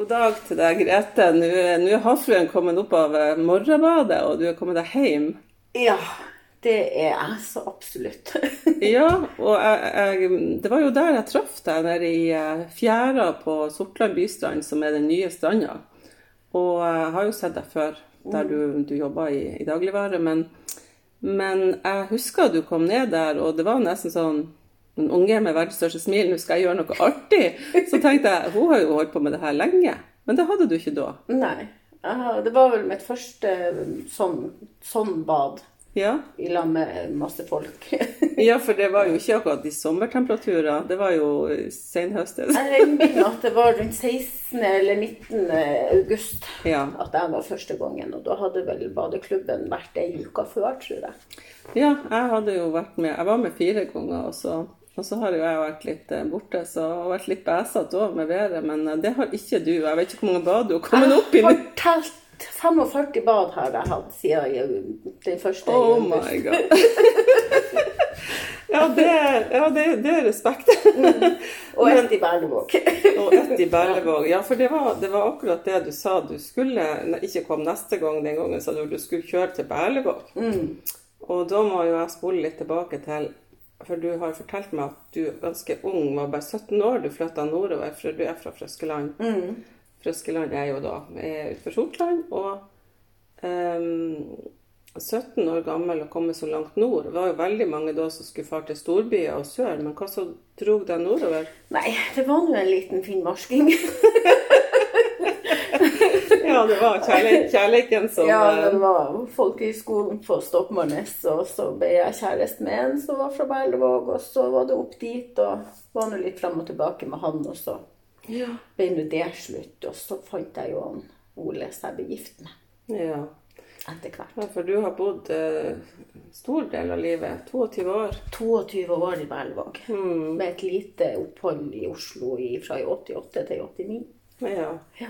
God dag til deg, Grete. Nå nå er havfruen kommet opp av eh, morgenbadet, og du er kommet deg hjem. Ja, det er jeg så absolutt. Ja, og jeg, jeg, det var jo der jeg traff deg, nede i eh, fjæra på Sortland bystrand, som er den nye stranda. Og jeg har jo sett deg før, der du, du jobba i, i dagligvare. Men, men jeg husker du kom ned der, og det var nesten sånn en unge med verdens største smil, nå skal jeg gjøre noe artig. Så tenkte jeg, hun har jo holdt på med det her lenge. Men det hadde du ikke da. Nei. Det var vel mitt første sånn, sånn bad Ja, i lag med masse folk. ja for det var jo ikke akkurat i sommertemperaturer. Det var jo senhøstes. Jeg regner at det var rundt 16. eller 19. august Ja. at jeg var første gangen. Og da hadde vel badeklubben vært ei uke før, tror jeg. Ja, jeg hadde jo vært med. Jeg var med fire ganger, og så, og så har jo jeg vært litt eh, borte. Så jeg har vært litt bæsete òg med været, men eh, det har ikke du. Jeg vet ikke hvor mange bad du har kommet opp i. Jeg har telt 45 bad har jeg hatt siden den første. Oh my god. Ja, det, ja, det, det er respekt. Og ett i Berlevåg. Og ett i Berlevåg. Ja, for det var, det var akkurat det du sa. Du skulle ikke komme neste gang den gangen, sa du. Du skulle kjøre til Berlevåg. Og da må jo jeg spole litt tilbake til For du har fortalt meg at du ganske ung, var bare 17 år, du flytta nordover, for du er fra Frøskeland. Frøskeland er jo da er utenfor Sortland. Og um, 17 år gammel og komme så langt nord. Det var jo veldig mange da som skulle fare til storbyer og sør, men hva så drog deg nordover? Nei, det var nå en liten finnmarsking. Ja, det var kjærleik, kjærleiken som Ja, eh, det var folkehøgskolen på Stokmarknes, og så ble jeg kjæreste med en som var fra Berlevåg, og så var det opp dit, og var nå litt fram og tilbake med han, og så ja. ble nå det slutt, og så fant jeg jo han Ole som jeg ble gift med ja. etter hvert. Ja, for du har bodd eh, stor del av livet. 22 år. 22 år i Berlevåg, Mm. med et lite opphold i Oslo i, fra 88 til 89. Ja. Ja.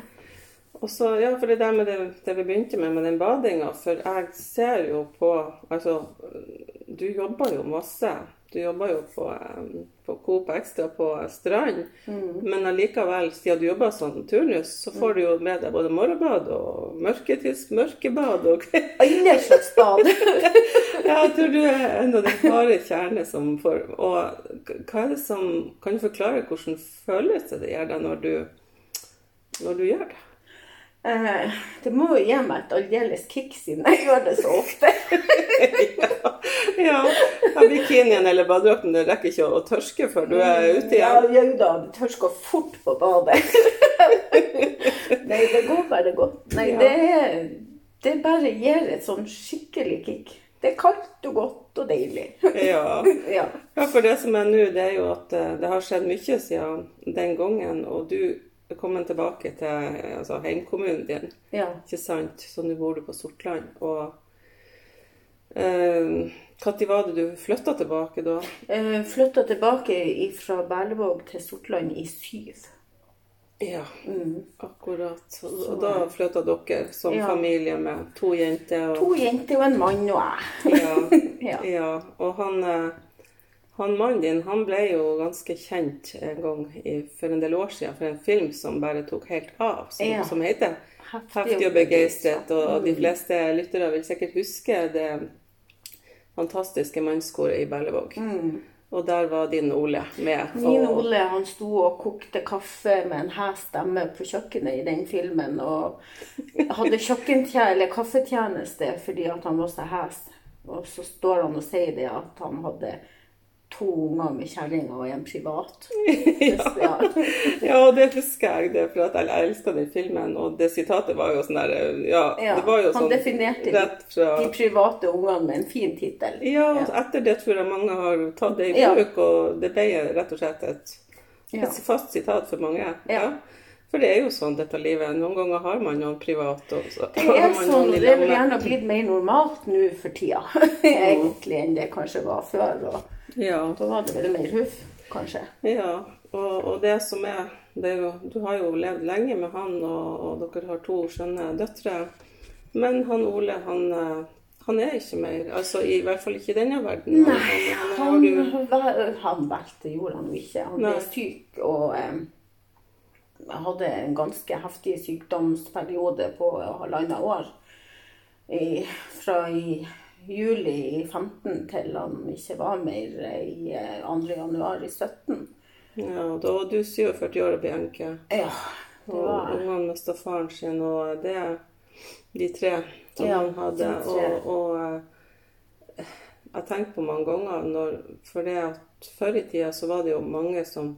Og så, ja, for det der med det, det vi begynte med, med den badinga, for jeg ser jo på Altså, du jobber jo masse. Du jobber jo på, eh, på Coop Extra på Strand. Men allikevel, siden du jobber sånn turnus, så får du jo med deg både morgenbad og mørketids mørkebad og Alle slags bad! Ja, jeg tror du er en av de harde kjerne som får Og hva er det som Kan du forklare hvordan følelse det gjør deg når du, når du gjør det? Eh, det må jo gi meg et aldeles kick siden jeg gjør det så ofte. Ja, ja bikinien eller badedrakten det rekker ikke å tørske før du er ute Ja, igjen. jau da, det tørsker fort på badet. Nei, det går bare godt. Nei, Ja. det, det bare gir et sånn skikkelig kick. Det er kaldt og godt og deilig. Ja. Ja. ja, for det som er nå, det er jo at eh, det har skjedd mye siden den gangen, og du kommet tilbake til eh, altså, heimkommunen din. ja. Ikke sant? Så nå bor du på Sortland. Og eh, var det du flytta tilbake da? Eh, Flytta tilbake fra Berlevåg til Sortland i syv. Ja, Mm. akkurat. Og og da flytta dere som Ja. familie med to jenter. Og, To jenter og en mann og jeg. ja, Ja. ja. Og han, eh, han mannen din han ble jo ganske kjent en gang i, for en del år siden for en film som bare tok helt av, som, Ja. som heter Heftig og begeistret. Og de fleste lyttere vil sikkert huske det fantastiske mannskoret i Berlevåg. Og der var din Ole med. Min og- Ole han sto og kokte kaffe med en hes stemme på kjøkkenet i den filmen. Og hadde eller kaffetjeneste fordi han var så hes. Og så står han og sier det at han hadde to unger med kjerringa og en privat. ja. Ja, det husker jeg, det, for at jeg, elska den filmen. Og det sitatet var jo sånn der Ja, Ja, det var jo han sånn definerte rett fra De private ungene med en fin tittel. Ja, og etter det tror jeg mange har tatt det i Ja. bruk, og det ble rett og slett et, Ja. et fast sitat for mange. Ja. For det er jo sånn dette livet. Noen ganger har man noen privat, og så Det er sånn, det er vel gjerne blitt mer normalt nå for tida, egentlig, enn det kanskje var før. Og Ja. da var det vært mer huff, kanskje. Ja, og, og det som er, det er jo, Du har jo levd lenge med han, og, og dere har to skjønne døtre. Men han Ole, han, eh, han er ikke mer. Altså i hvert fall ikke i denne verden. Nei, han, han, har du, han valgte, gjorde han jo ikke. Han ble syk, og eh, hadde en ganske heftig sykdomsperiode på halvannet år. I, fra i juli i 15 til han ikke var mer i 2. januar i 17. Ja, da var du 47 år og ble enke. Ja, det Og var ungene mista faren sin, og det er de tre som Ja, han hadde. Og, og eh, jeg har tenkt på mange ganger når, For det at før i tida så var det jo mange som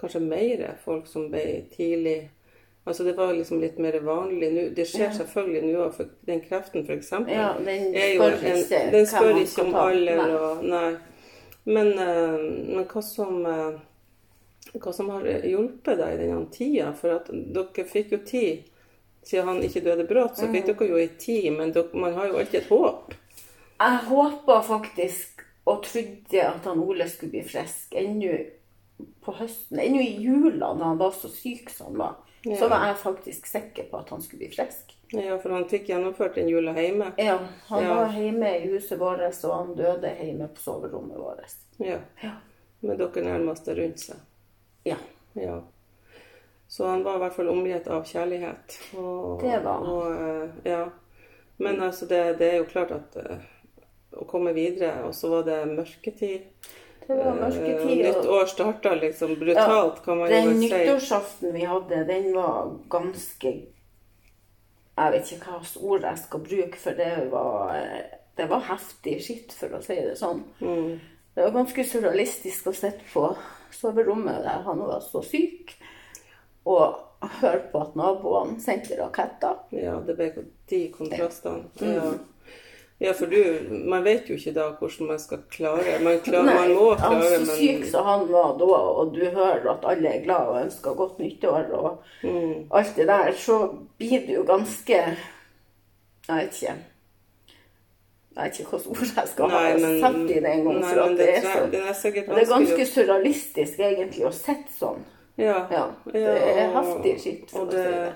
Kanskje mer folk som ble tidlig Altså det var liksom litt mer vanlig nå. Det skjer Ja. selvfølgelig nå òg, for den kreften f.eks. Ja, den jo en, den spør ikke om alder Nei. og Nei. Men, eh, men hva som eh, hva som har hjulpet deg i denne tida? For at dere fikk jo tid. Siden han ikke døde brått, så Mm. fikk dere jo ei tid, men dere, man har jo alltid et håp. Jeg håpa faktisk og trodde at han Ole skulle bli frisk ennå på høsten. Ennå i jula, da han var så syk som han var. Ja. Så var jeg faktisk sikker på at han skulle bli frisk. Ja, for han fikk gjennomført den jula hjemme. Ja, han Ja. var hjemme i huset vårt, og han døde hjemme på soverommet vårt. Ja. Ja. Med dere nærmeste rundt seg. ja. Ja. Så han var i hvert fall omgitt av kjærlighet. Og, Det var han. Og, eh, ja. Men altså, det, det er jo klart at eh, å komme videre, og så var det mørketid. Eh, nytt år starta liksom brutalt, kan man jo si. Den nyttårsaften vi hadde, den var ganske Jeg vet ikke hva slags ord jeg skal bruke, for det var, det var heftig skitt, for å si det sånn. Mm. Det var ganske surrealistisk å sitte på soverommet der han var så syk, og høre på at naboene sendte raketter. Ja, det ble de kontrastene. Mm. Ja. for du Man vet jo ikke da hvordan man skal klare Man, klar, Nei, man må klare, så syk som han var da, og du hører at alle er glad og ønsker godt nyttår og mm, alt det der, så blir det jo ganske Jeg vet ikke. Jeg vet ikke hvilket ord jeg skal Nei, ha men- satt i det en gang. nei, For at det, det er så det er det er ganske å- surrealistisk egentlig å sitte sånn. Ja, Ja, det er heftig skitt, Og, si det, det.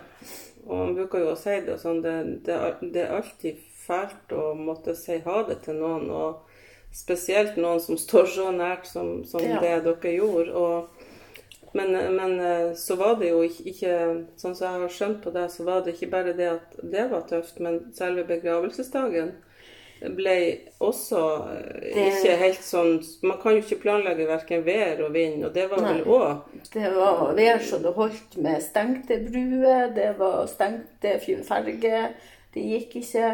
og man bruker jo å si det sånn, det, det, det er alltid fælt å måtte si ha det til noen, og spesielt noen som står så nært som, som Ja. det dere gjorde. Og, men, men eh, så var det jo ikke, ikke Sånn som jeg har skjønt på det, så var det ikke bare det at det var tøft, men selve begravelsesdagen ble også eh, ikke helt sånn Man kan jo ikke planlegge verken vær og vind, og det var vel òg Det var vær så det holdt med stengte bruer, det var stengte ferger. Det gikk ikke.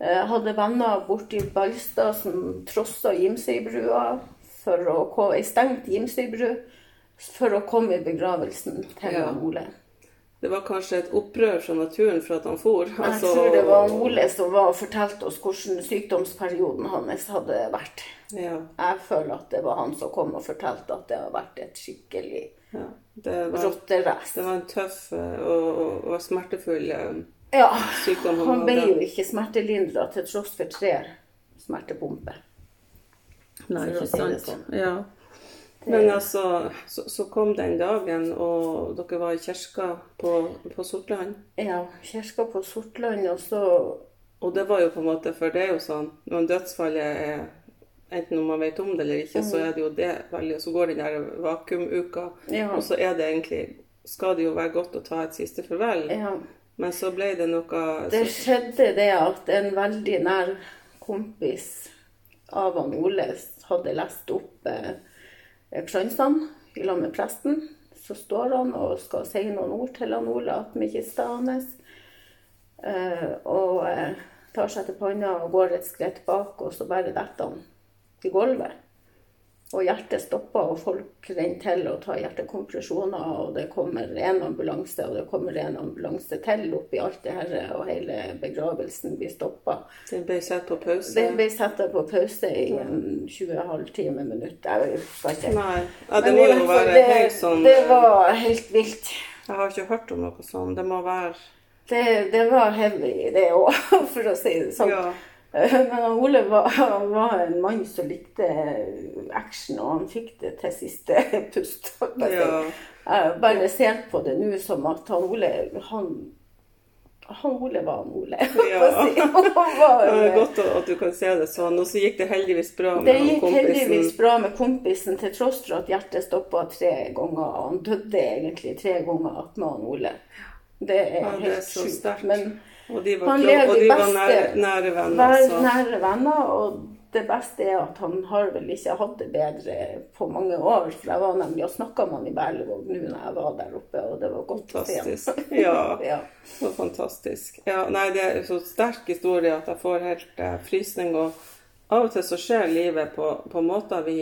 Jeg hadde venner borti Balstad som trossa Gimsøybrua for å komme, ei stengt Gimsøybru for å komme i begravelsen til Ja. Ole. Det var kanskje et opprør fra naturen for at han for. Jeg Altså, tror det var Ole som var og fortalte oss hvordan sykdomsperioden hans hadde vært. Ja, Jeg føler at det var han som kom og fortalte at det har vært et skikkelig ja. Rotterace. det var en tøff eh, og, og, og smertefull eh, Ja, han han ble jo ikke smertelindra til tross for tre smertepumper. Nei, ikke sant. sånn. Ja. Men altså, så, så kom den dagen, og dere var i kirka på, på Sortland. Ja, kirka på Sortland, og så Og det var jo på en måte, for det er jo sånn når dødsfallet er Enten om man vet om det eller ikke, så er det jo det veldig Så går den der vakuumuka, Ja. og så er det egentlig Skal det jo være godt å ta et siste farvel. Ja. Men så ble det noe Det skjedde det at en veldig nær kompis av han Ole hadde lest opp eh, kransene i lag med presten. Så står han og skal si noen ord til han Ole attmed kista hans. Eh, og eh, tar seg til panna og går et skritt bak, og så bare detter han i gulvet. Og hjertet stopper, og folk renner til og tar hjertekompresjoner. Og det kommer en ambulanse, og det kommer en ambulanse til oppi alt det her, og hele begravelsen blir stoppa. Den ble satt på pause. Den ble satt på pause i en 20 halvtime minutt. Jeg husker ikke. Nei. Ja, det må jo være det, helt sånn Det var helt vilt. Jeg har ikke hørt om noe sånt. Det må være Det, det var heavy, det òg, for å si det sånn. Ja. Men Ole var, var en mann som likte action, og han fikk det til siste pust. Ja. Jeg bare ser på det nå som at han Ole han han Ole var han Ole. Ja. Han var, Det er godt at du kan se det sånn. Og så gikk det heldigvis bra med kompisen. det gikk heldigvis bra med kompisen, til tross for at hjertet stoppa tre ganger. Og han døde egentlig tre ganger attmed han Ole. Det er Ja, det helt sjukt. Men Og de var, Han lever og de var nære, nære venner. Så. nære venner. Og det beste er at han har vel ikke hatt det bedre på mange år. For jeg var nemlig og snakka med han i Berlevåg nå når jeg var der oppe, og det var godt å se ham. Ja. Ja. Så fantastisk. Ja, nei, det er så sterk historie at jeg får helt eh, frysning. Og av og til så skjer livet på, på måter vi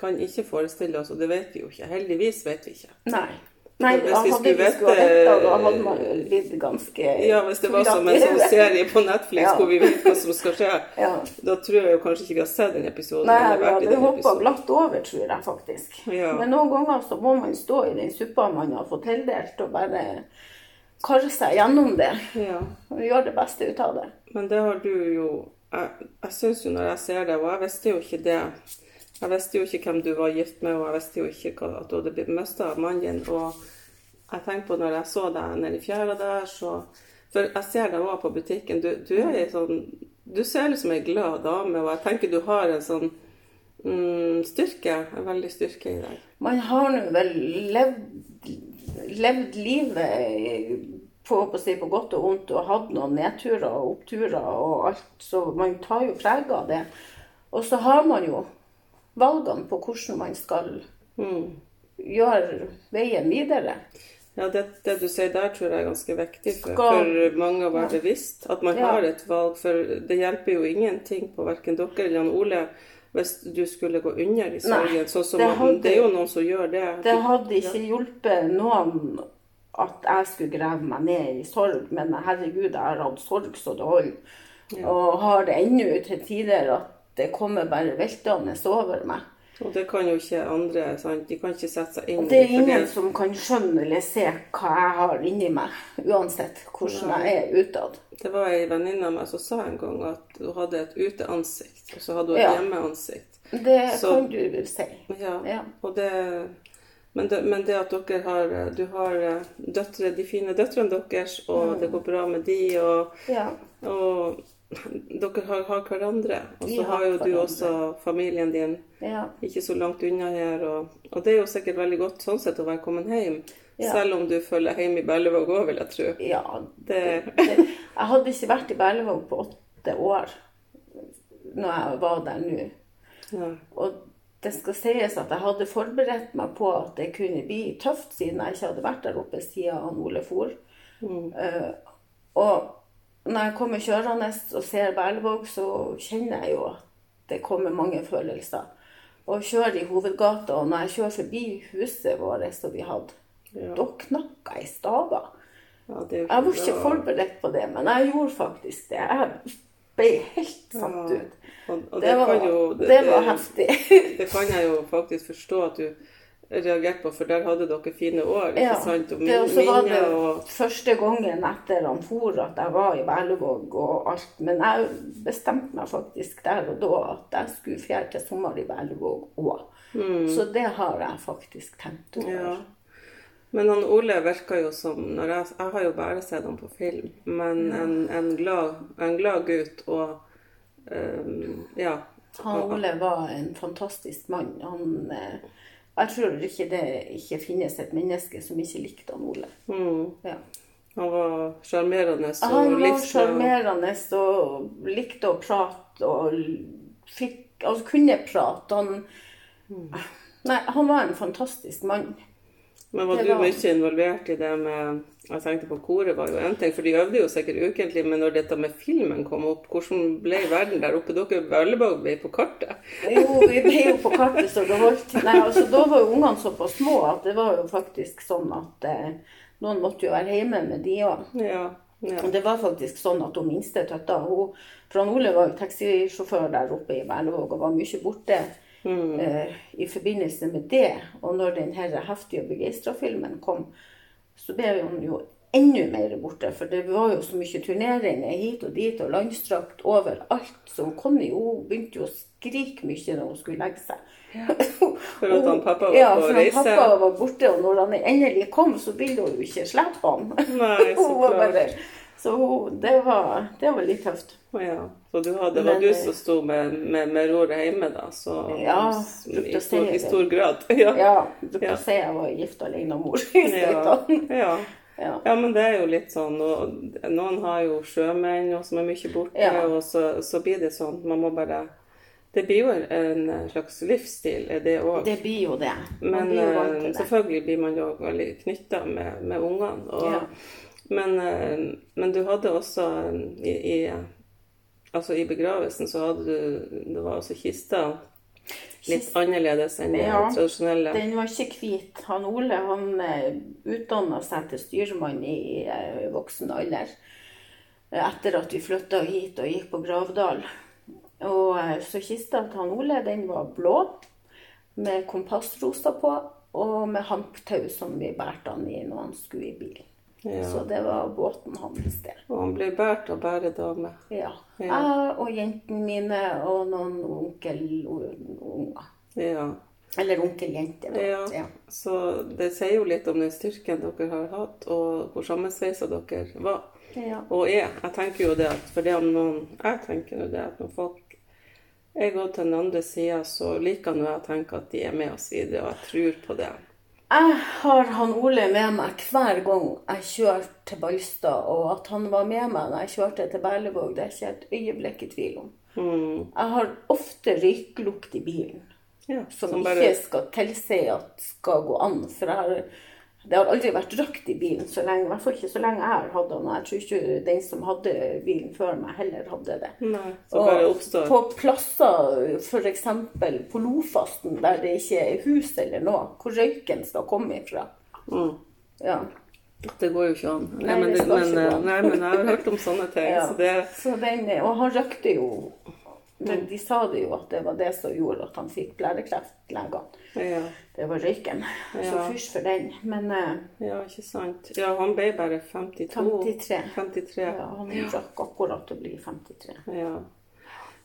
kan ikke forestille oss, og det vet vi jo ikke. Heldigvis vet vi ikke. Nei. Nei, Hvis vi hadde skulle vi skulle vite- vite, da hadde man blitt ganske Ja, hvis det var som en sånn serie på Netflix Ja. hvor vi vet hva som skal skje, Ja. da tror jeg jo kanskje ikke vi har sett den episoden. Nei, vi hadde hoppa glatt over, tror jeg faktisk. Ja. Men noen ganger så må man stå i den suppa man har fått tildelt, og bare karre seg gjennom det. Ja. Og gjøre det beste ut av det. Men det har du jo Jeg, jeg syns jo når jeg ser det, og jeg visste jo ikke det Jeg visste jo ikke hvem du var gift med, og jeg visste jo ikke at du hadde blitt mista mannen din. Og jeg tenkte på når jeg så deg nede i fjæra der, så For jeg ser deg òg på butikken. Du, du sånn Du ser ut som ei glad dame, og jeg tenker du har en sånn mm, styrke. En veldig styrke i deg. Man har nå vel levd, levd livet på, på, å si, på godt og vondt og hatt noen nedturer og oppturer og alt, så man tar jo preg av det. Og så har man jo valgene på hvordan man skal Mm. gjøre veien videre. Ja, det, det du sier der, tror jeg er ganske viktig for, Skal- for mange å være bevisst. At man Ja. har et valg. For det hjelper jo ingenting på verken dere eller Jan Ole hvis du skulle gå under i sorgen. Så som det hadde- det er jo noen som gjør det. Det hadde ikke hjulpet noen at jeg skulle grave meg ned i sorg, men herregud, jeg har hatt sorg så det holder. Og har det ennå til tider at det kommer bare veltende over meg. Og det kan jo ikke andre. Sant? De kan ikke sette seg inn i Det er ingen som kan skjønne eller se hva jeg har inni meg, uansett hvordan jeg er utad. Det var ei venninne av meg som sa en gang at hun hadde et uteansikt, og så hadde hun et Ja. hjemmeansikt. Det Så- kan du vel si. Ja, Ja. det men, det men det at dere har Du har eh, døtre, de fine døtrene deres, og det går bra med de, og, Ja. og dere har, har hverandre. Og så har har jo du hverandre. også familien din ja. ikke så langt unna her. Og, og det er jo sikkert veldig godt sånn sett å være kommet hjem. Ja. Selv om du følger hjemme i Berlevåg òg, vil jeg tro. ja Det, det, jeg hadde ikke vært i Berlevåg på åtte år når jeg var der nå. ja. Og det skal sies at jeg hadde forberedt meg på at det kunne bli tøft, siden jeg ikke hadde vært der oppe siden Ole for. Eh, og når jeg kommer kjørende og ser Berlevåg, så kjenner jeg jo at det kommer mange følelser. Og kjører i hovedgata, og når jeg kjører forbi huset vårt som vi hadde, Ja. da knakk jeg i staver. ja, det Jeg var ikke forberedt på det, men jeg gjorde faktisk det. Jeg ble helt satt Ja. ut. Og, og Det var, jo, det, det var heftig. Det kan jeg jo faktisk forstå at du reagerte på, for der hadde dere fine år. ikke Ja, sant? Og det også var det og første gangen etter han for at jeg var i Berlevåg og alt. Men jeg bestemte meg faktisk der og da at jeg skulle fjerde til sommer i Berlevåg òg. Så det har jeg faktisk tenkt over. Mm. Ja. Men han Ole virker jo som jeg, jeg har jo bare sett ham på film, men en, en, glad, en glad gutt og um, Ja. Han Ole var en fantastisk mann. Han, eh, jeg tror ikke det ikke finnes et menneske som ikke likte han Ole. Mm, Ja. han var sjarmerende og Han var sjarmerende og likte å prate og fikk, altså kunne prate. Han, nei, han var en fantastisk mann. Men var var du mye involvert i det med Jeg tenkte på koret var jo en ting, for de øvde jo sikkert ukentlig, men når dette med filmen kom opp, hvordan ble verden der oppe? Dere Berlevåg ble på kartet? Jo, vi ble jo på kartet så det holdt. Nei, altså, da var jo ungene såpass små at det var jo faktisk sånn at eh, noen måtte jo være hjemme med de òg. Ja. ja. Og det var faktisk sånn at hun minste tøtta hun, For han Ole var jo taxisjåfør der oppe i Berlevåg og var mye borte eh, i forbindelse med det. Og når den her heftige og begeistra filmen kom, så ble hun jo enda mer borte. For det var jo så mye turneringer hit og dit og landstrakt overalt. Så Conny hun begynte jo å skrike mye når hun skulle legge seg. For at han pappa var ja, på for han reise. pappa var borte, og når han endelig kom, så ville hun jo ikke slippe ham. Nei, så klart. Så det var, det var litt tøft. Ja, Så du hadde, det var Men, du eh, som sto med, med, med roret hjemme, da? Så, Ja, i, brukte stor, I stor grad? Ja. Ja, du kan å si jeg var gift alene i mor. ja. Ja. Ja, men det er jo litt sånn. Og noen har jo sjømenn og som er mye borte, Ja. og så, så blir det sånn. Man må bare Det blir jo en slags livsstil, det òg. Det blir jo det. Man Men blir jo eh, selvfølgelig blir man jo veldig knytta med, med ungene. Og, Ja. Men, eh, men du hadde også eh, i, i Altså i begravelsen så hadde du Det var også kista litt Kist- annerledes enn Ja, tradisjonelle. Den var ikke hvit. Han Ole han eh, utdanna seg til styrmann i eh, voksen alder. eh, Etter at vi flytta hit og gikk på Gravdal. Og eh, Så kista til han Ole den var blå, med kompassroser på, og med hamptau som vi bærte han i når han skulle i bil. Ja. Så det var båten hans, det. Og han ble båret av bæredame. Ja. Ja. Jeg og jentene mine og noen onkelunger. Ja. Eller onkeljenter. Ja. Ja. Så det sier jo litt om den styrken dere har hatt, og hvor sammensveisa dere var Ja. og er. Jeg tenker jo det at for det om noen Jeg tenker jo det at når folk er gått til den andre sida, så liker nå jeg å tenke at de er med oss videre, og jeg tror på det. Jeg har han Ole med meg hver gang jeg kjører til Ballstad, og at han var med meg når jeg kjørte til Berlevåg, det er ikke et øyeblikk i tvil om. Mm. Jeg har ofte røyklukt i bilen, Ja, som, som ikke skal tilsi at skal gå an. For jeg har, det har aldri vært røkt i bilen så lenge, i hvert fall ikke så lenge jeg har hatt den. og Jeg tror ikke den som hadde bilen før meg, heller hadde det. Nei, som bare oppstår. på plasser, f.eks. på Lofasten, der det ikke er hus eller noe, hvor røyken skal komme ifra. Mm. Ja. Det går jo ikke an. Nei, Nei, men, det men, ikke eh, an. nei, men jeg har hørt om sånne ting. Ja. Så det, Så den, og han røykte jo de, de sa det jo at det var det som gjorde at han fikk blærekreft, legene. ja, Det var røyken. Så Ja. fysj for den. Men eh, ja, ikke sant. Ja, han ble bare 52. 53. 53. ja, han rakk akkurat å bli 53. Ja.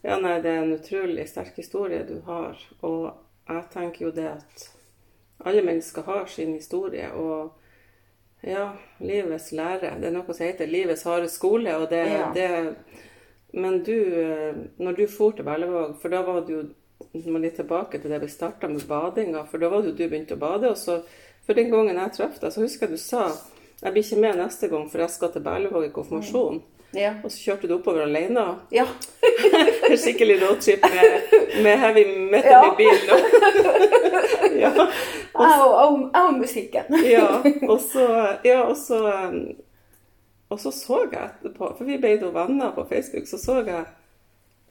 ja, nei, det er en utrolig sterk historie du har. Og jeg tenker jo det at alle mennesker har sin historie. Og ja, livets lære. Det er noe som heter livets harde skole. Og det, Ja. det Men du, eh, når du for til Berlevåg, for da var du jo må litt tilbake til det vi starta med badinga, for da var det jo du begynte å bade. Og så, for den gangen jeg traff deg, så husker jeg du sa jeg blir ikke med neste gang, for jeg skal til Berlevåg i konfirmasjon. Ja. Og så kjørte du oppover alene. ja. Skikkelig roadtrip med, med heavy metal Ja. i bilen. ja. Og, og, og musikken. ja. Og så, ja, og så um, Og så så jeg etterpå, for vi ble jo venner på Facebook, så så jeg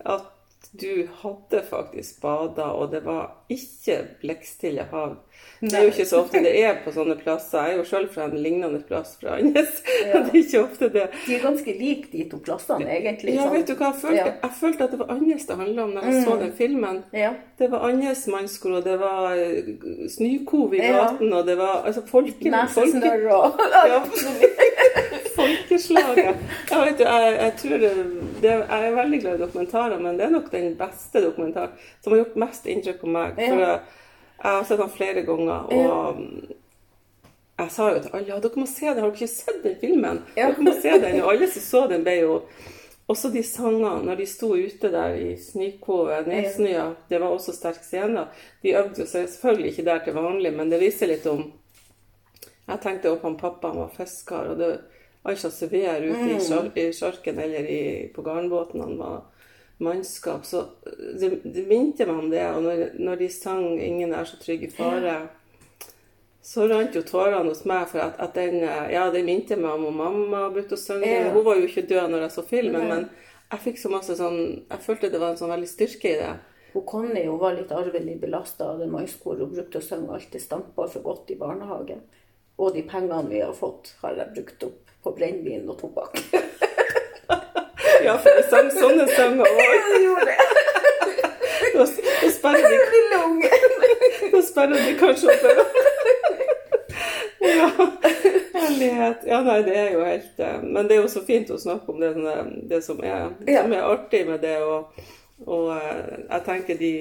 at du hadde faktisk bada, og det var ikke blekkstille hav. Det er jo ikke så ofte det er på sånne plasser. Jeg er jo sjøl fra en lignende plass fra Andes. Ja. Det er ikke ofte det. De er ganske like de to plassene, egentlig. Ja, sånn. vet du hva jeg følte? Ja. Mm. Jeg følte at det var Andes det handla om når jeg så den filmen. Ja. Det var Andes mannskor, og det var eh, snøkov i gaten, og det var altså folke, Nesesnørr og Ja. Jeg, vet, jo, jeg, jeg tror det, det, jeg er veldig glad i dokumentarer, men det er nok den beste dokumentaren som har gjort mest inntrykk på meg. For Ja. jeg, har sett den flere ganger, og jeg sa jo til alle ja, dere må se den. Har dere ikke sett den filmen? Ja. Dere må se den. Og alle som så den, ble jo også de sangene, når de sto ute der i snøkove, nedsnøa, det var også sterk scene. De øvde jo selvfølgelig ikke der til vanlig, men det viser litt om Jeg tenkte opp han pappa, han var fisker, og det Aisha Sever ute i, sjar, i sjarken eller i, på garnbåten, han var mannskap. Så det, det minte meg om det. Og når, når de sang 'Ingen er så trygg i fare', så rant jo tårene hos meg, for at, at den Ja, det minte meg om mamma begynte å synge. Ja. Hun var jo ikke død når jeg så filmen, Nei. men jeg fikk så masse sånn Jeg følte det var en sånn veldig styrke i det. Hun Conny hun var litt arvelig belasta av det mannskoret. Hun brukte å synge alltid stampa for godt i barnehagen. Og de pengene vi har fått, har jeg brukt opp på brennevin og tobakk. Ja, for jeg sang sånne sanger òg. Jeg gjorde det. Da da sperrer de, Lille unge. da sperrer de kanskje opp Ja. Herlighet. Ja, nei, det er jo helt eh, Men det er jo så fint å snakke om det, det som, er, Ja. som er artig med det. Og, og eh, jeg tenker de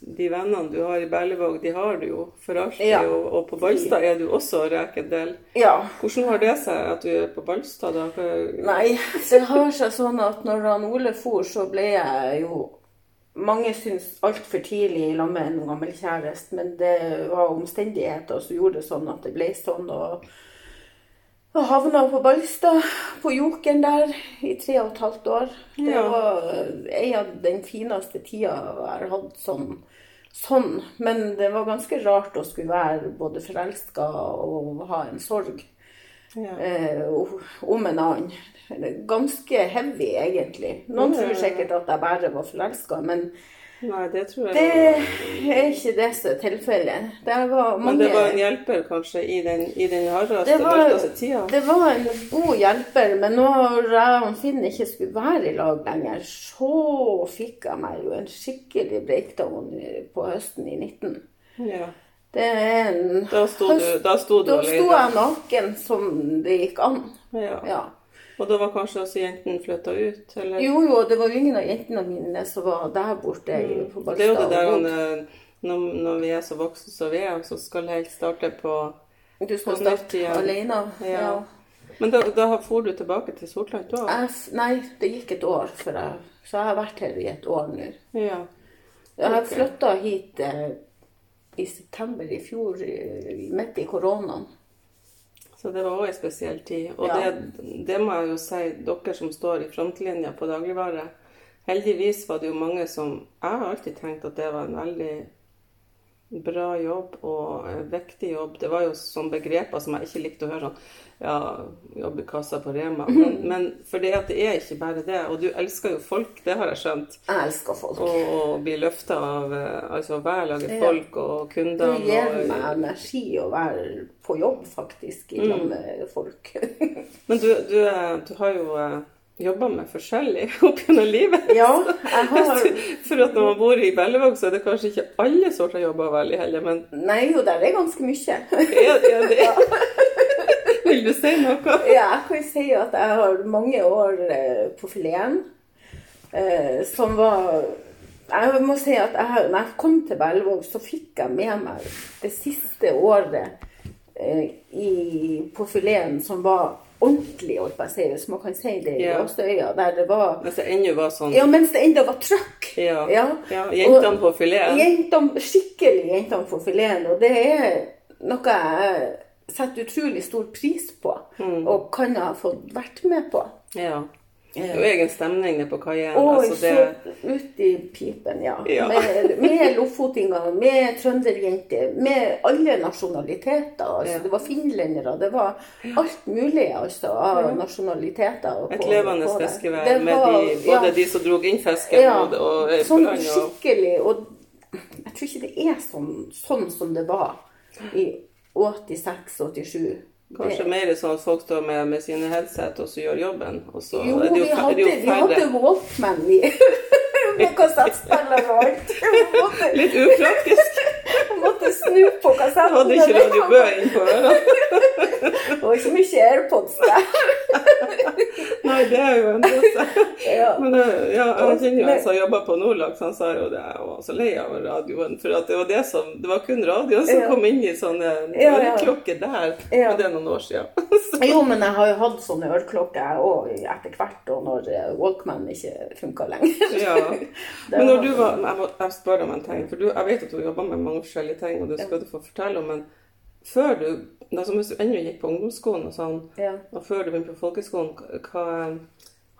de vennene du har i Berlevåg, de har du jo for alltid. Ja. Og, og på Ballstad er du også rek en del. Ja. Hvordan har det seg at du er på Ballstad, da? Nei, det har seg sånn at når han Ole for, så ble jeg jo Mange syns altfor tidlig i lag med en gammel kjæreste, men det var omstendigheter som gjorde det sånn at det ble sånn. Og, og havna på Balstad, på Joken der, i tre og et halvt år. Det Ja. var en av den fineste tida jeg har hatt sånn. Sånn, men det var ganske rart å skulle være både forelska og ha en sorg Ja. eh, om en annen. Ganske heavy, egentlig. Noen tror sikkert at jeg bare var forelska, men Nei, det tror jeg det er ikke det som er tilfellet. Det var Men det var en hjelper kanskje i den, i den hardeste, mørkeste tida? det var en god hjelper, men når jeg og Finn ikke skulle være i lag lenger, så fikk jeg meg jo en skikkelig breakdown på høsten i 19. Ja. Det er en Da sto du, da sto du Da sto jeg naken som det gikk an. Ja. Ja. Og da var kanskje også jentene flytta ut? Eller? Jo, jo, det var jo ingen av jentene mine som var der borte Mm. på Balstad. Det er jo det der eh, når, når vi er så voksne som vi er, så skal helt starte på Du skal på starte alene? Ja. Ja. Men da, da for du tilbake til Sortland da? Jeg, nei, det gikk et år før jeg Så jeg har vært her i et år nå. Ja. Jeg har Ok. flytta hit eh, i september i fjor, eh, midt i koronaen. Så det var òg en spesiell tid. Og Ja. det, det må jeg jo si, dere som står i frontlinja på dagligvare. Heldigvis var det jo mange som Jeg har alltid tenkt at det var en veldig bra jobb og en viktig jobb. Det var jo sånne begreper som jeg ikke likte å høre sånn Ja, jobbe i kassa på Rema. Men, men for det at det er ikke bare det. Og du elsker jo folk, det har jeg skjønt. Jeg elsker folk. Og, og bli løfta av eh, altså hverlaget Ja. folk og kunder. Det gir og- meg energi å være på jobb, faktisk, i Mm. lag med folk. Men du, du, eh, du har jo jobba med forskjellig opp gjennom livet. ja, jeg har For at når man bor i Bellevåg, så er det kanskje ikke alle sorter jobber veldig heller, men Nei, jo, der er ganske mye. er, er Ja. Vil du si noe? Ja, jeg kan si at jeg har mange år eh, på fileten. Eh, som var Jeg må si at jeg, når jeg kom til Bellevåg, så fikk jeg med meg det siste året eh, i, på fileten som var ordentlig, holdt på å si, hvis man kan si det i Ja. Åstøya. Der det var Mens det ennå var sånn Ja, mens det enda var trøkk. Ja. Ja. ja jentene på fileten. Jentene, skikkelig jentene på fileten. Og det er noe jeg setter utrolig stor pris på, Mm. og kan ha fått vært med på. Ja. Det er jo egen stemning nede på kaien. Og Altså det, ut i pipen, ja. Ja. Med, med lofotinger, med trønderjenter, med alle nasjonaliteter. Altså, Ja. Det var finlendere, det var alt mulig altså, av nasjonaliteter. et levende på fiskevær med de, både ja. de som drog inn fisken Ja, og, og sånn. Og, skikkelig. Og jeg tror ikke det er sånn, sånn som det var i 86-87. Kanskje mer sånn at folk står med, med sine headset og så gjør jobben. Og så Jo, er det jo, vi hadde, det vi hadde Walkman, vi. Med kassettspiller og alt. Måtte, Litt upraktisk. måtte snu på kassetten. hadde ikke Radio Bø innpå på og Det var ikke mye AirPods der. Det er jo en dose. Ja. Men eh, ja, jeg kjenner jo en som jobber på Nordlag, så han sa jo det. Jeg var så lei av radioen. For det var det som Det var kun radioen som kom inn i sånne øreklokker der. Men det er noen år siden. Jo, men jeg har jo hatt sånne ørklokker òg etter hvert, og når eh, Walkman ikke funka lenger. ja. Men når du var Jeg må jeg spør om en ting. For du, jeg vet at du jobber med mange forskjellige ting, og du skal du få fortelle om. Men før du altså Hvis du ennå gikk på ungdomsskolen og sånn, Ja. og før du begynte på folkeskolen, hva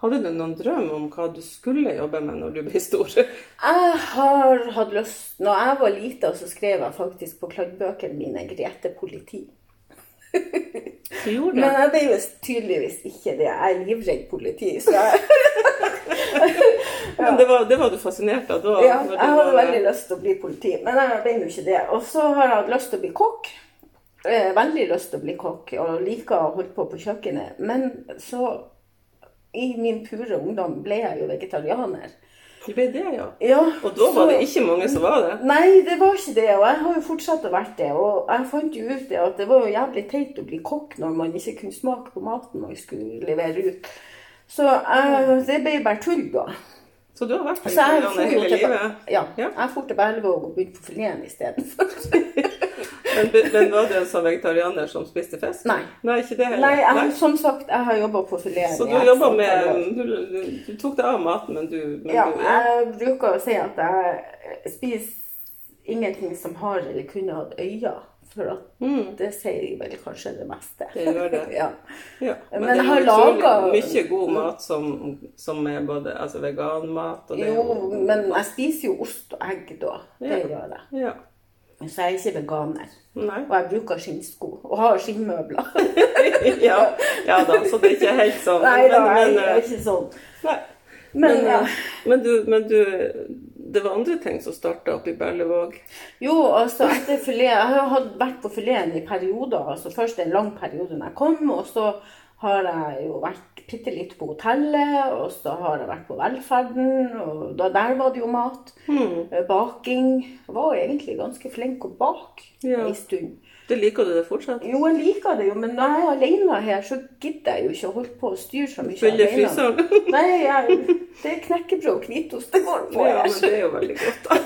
hadde du noen drøm om hva du skulle jobbe med når du ble stor? Jeg har hatt lyst Når jeg var lita, så skrev jeg faktisk på kladdbøkene mine 'Grete politi'. Men det? jeg ble jo tydeligvis ikke det. Jeg er livredd politi. Så jeg, Men det var, det var du fascinert av da? ja, jeg hadde veldig lyst til å bli politi, men jeg ble jo ikke det. Og så har jeg hatt lyst til å bli kokk. Eh, veldig lyst til å bli kokk, og liker å holde på på kjøkkenet. Men så, i min pure ungdom, ble jeg jo vegetarianer. Det ble det, ja. Ja, Og da var så- det ikke mange som var det? Nei, det var ikke det, og jeg har jo fortsatt å vært det. Og jeg fant jo ut det at det var jo jævlig teit å bli kokk når man ikke kunne smake på maten man skulle levere ut. Så eh, det ble bare tull, da. Så du har vært vegetarianer hele livet? ja, Ja. jeg dro til Berlevåg og begynte på fileten istedenfor. Men, men var du en sånn vegetarianer som spiste fisk? Nei. Nei, ikke det heller? Nei, jeg, som sagt, jeg har jobba på filet. Så du jobba med du, du, du tok deg av maten, men du, men Ja, du jeg bruker å si at jeg spiser ingenting som har eller kunne hatt øyne. For at Mm. det sier vel kanskje det meste. Det gjør det. ja. Ja, men, Men det er har jo laget- mye god mat som, som er både altså veganmat og det Jo, men jeg spiser jo ost og egg da. Det gjør jeg. Ja. Så jeg er ikke veganer. Nei. Og jeg bruker skinnsko. Og har skinnmøbler. ja, ja da, så det er ikke helt sånn. Nei da, men, jeg er ikke sånn. nei. Men Men, ja. men, du, men du Det var andre ting som starta opp i Berlevåg? Jo, altså etter filet Jeg har vært på fileten i perioder. altså Først en lang periode da jeg kom, og så har jeg jo vært bitte litt på hotellet, og så har jeg vært på Velferden, og da, der var det jo mat. Mm. Baking. Jeg var egentlig ganske flink å bake Ja. en stund. Det liker du det fortsatt? Jo, jeg liker det jo, men når jeg er alene her, så gidder jeg jo ikke å holde på å styre så mye Fylle fryseren? Nei, jeg, det er knekkebrød og hvitost det går på. Ja, men det er jo veldig godt, da.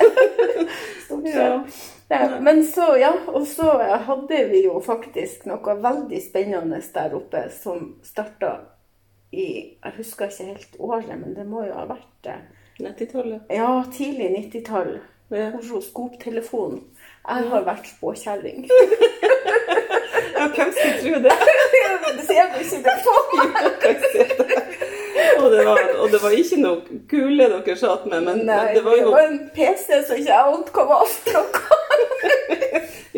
Stort Ja. sett. Ja, men så, ja, og så hadde vi jo faktisk noe veldig spennende der oppe som starta i Jeg husker ikke helt året, men det må jo ha vært det. 90-tallet. Ja, tidlig 90-tall. Ja. Horoskoptelefon. Jeg har vært spåkjerring. ja, hvem skulle tro det? Det ser du ikke det på. Og det, var, og det var ikke noe kule dere satt med, men, Nei, det var jo en PC som ikke jeg ante hva var for noe.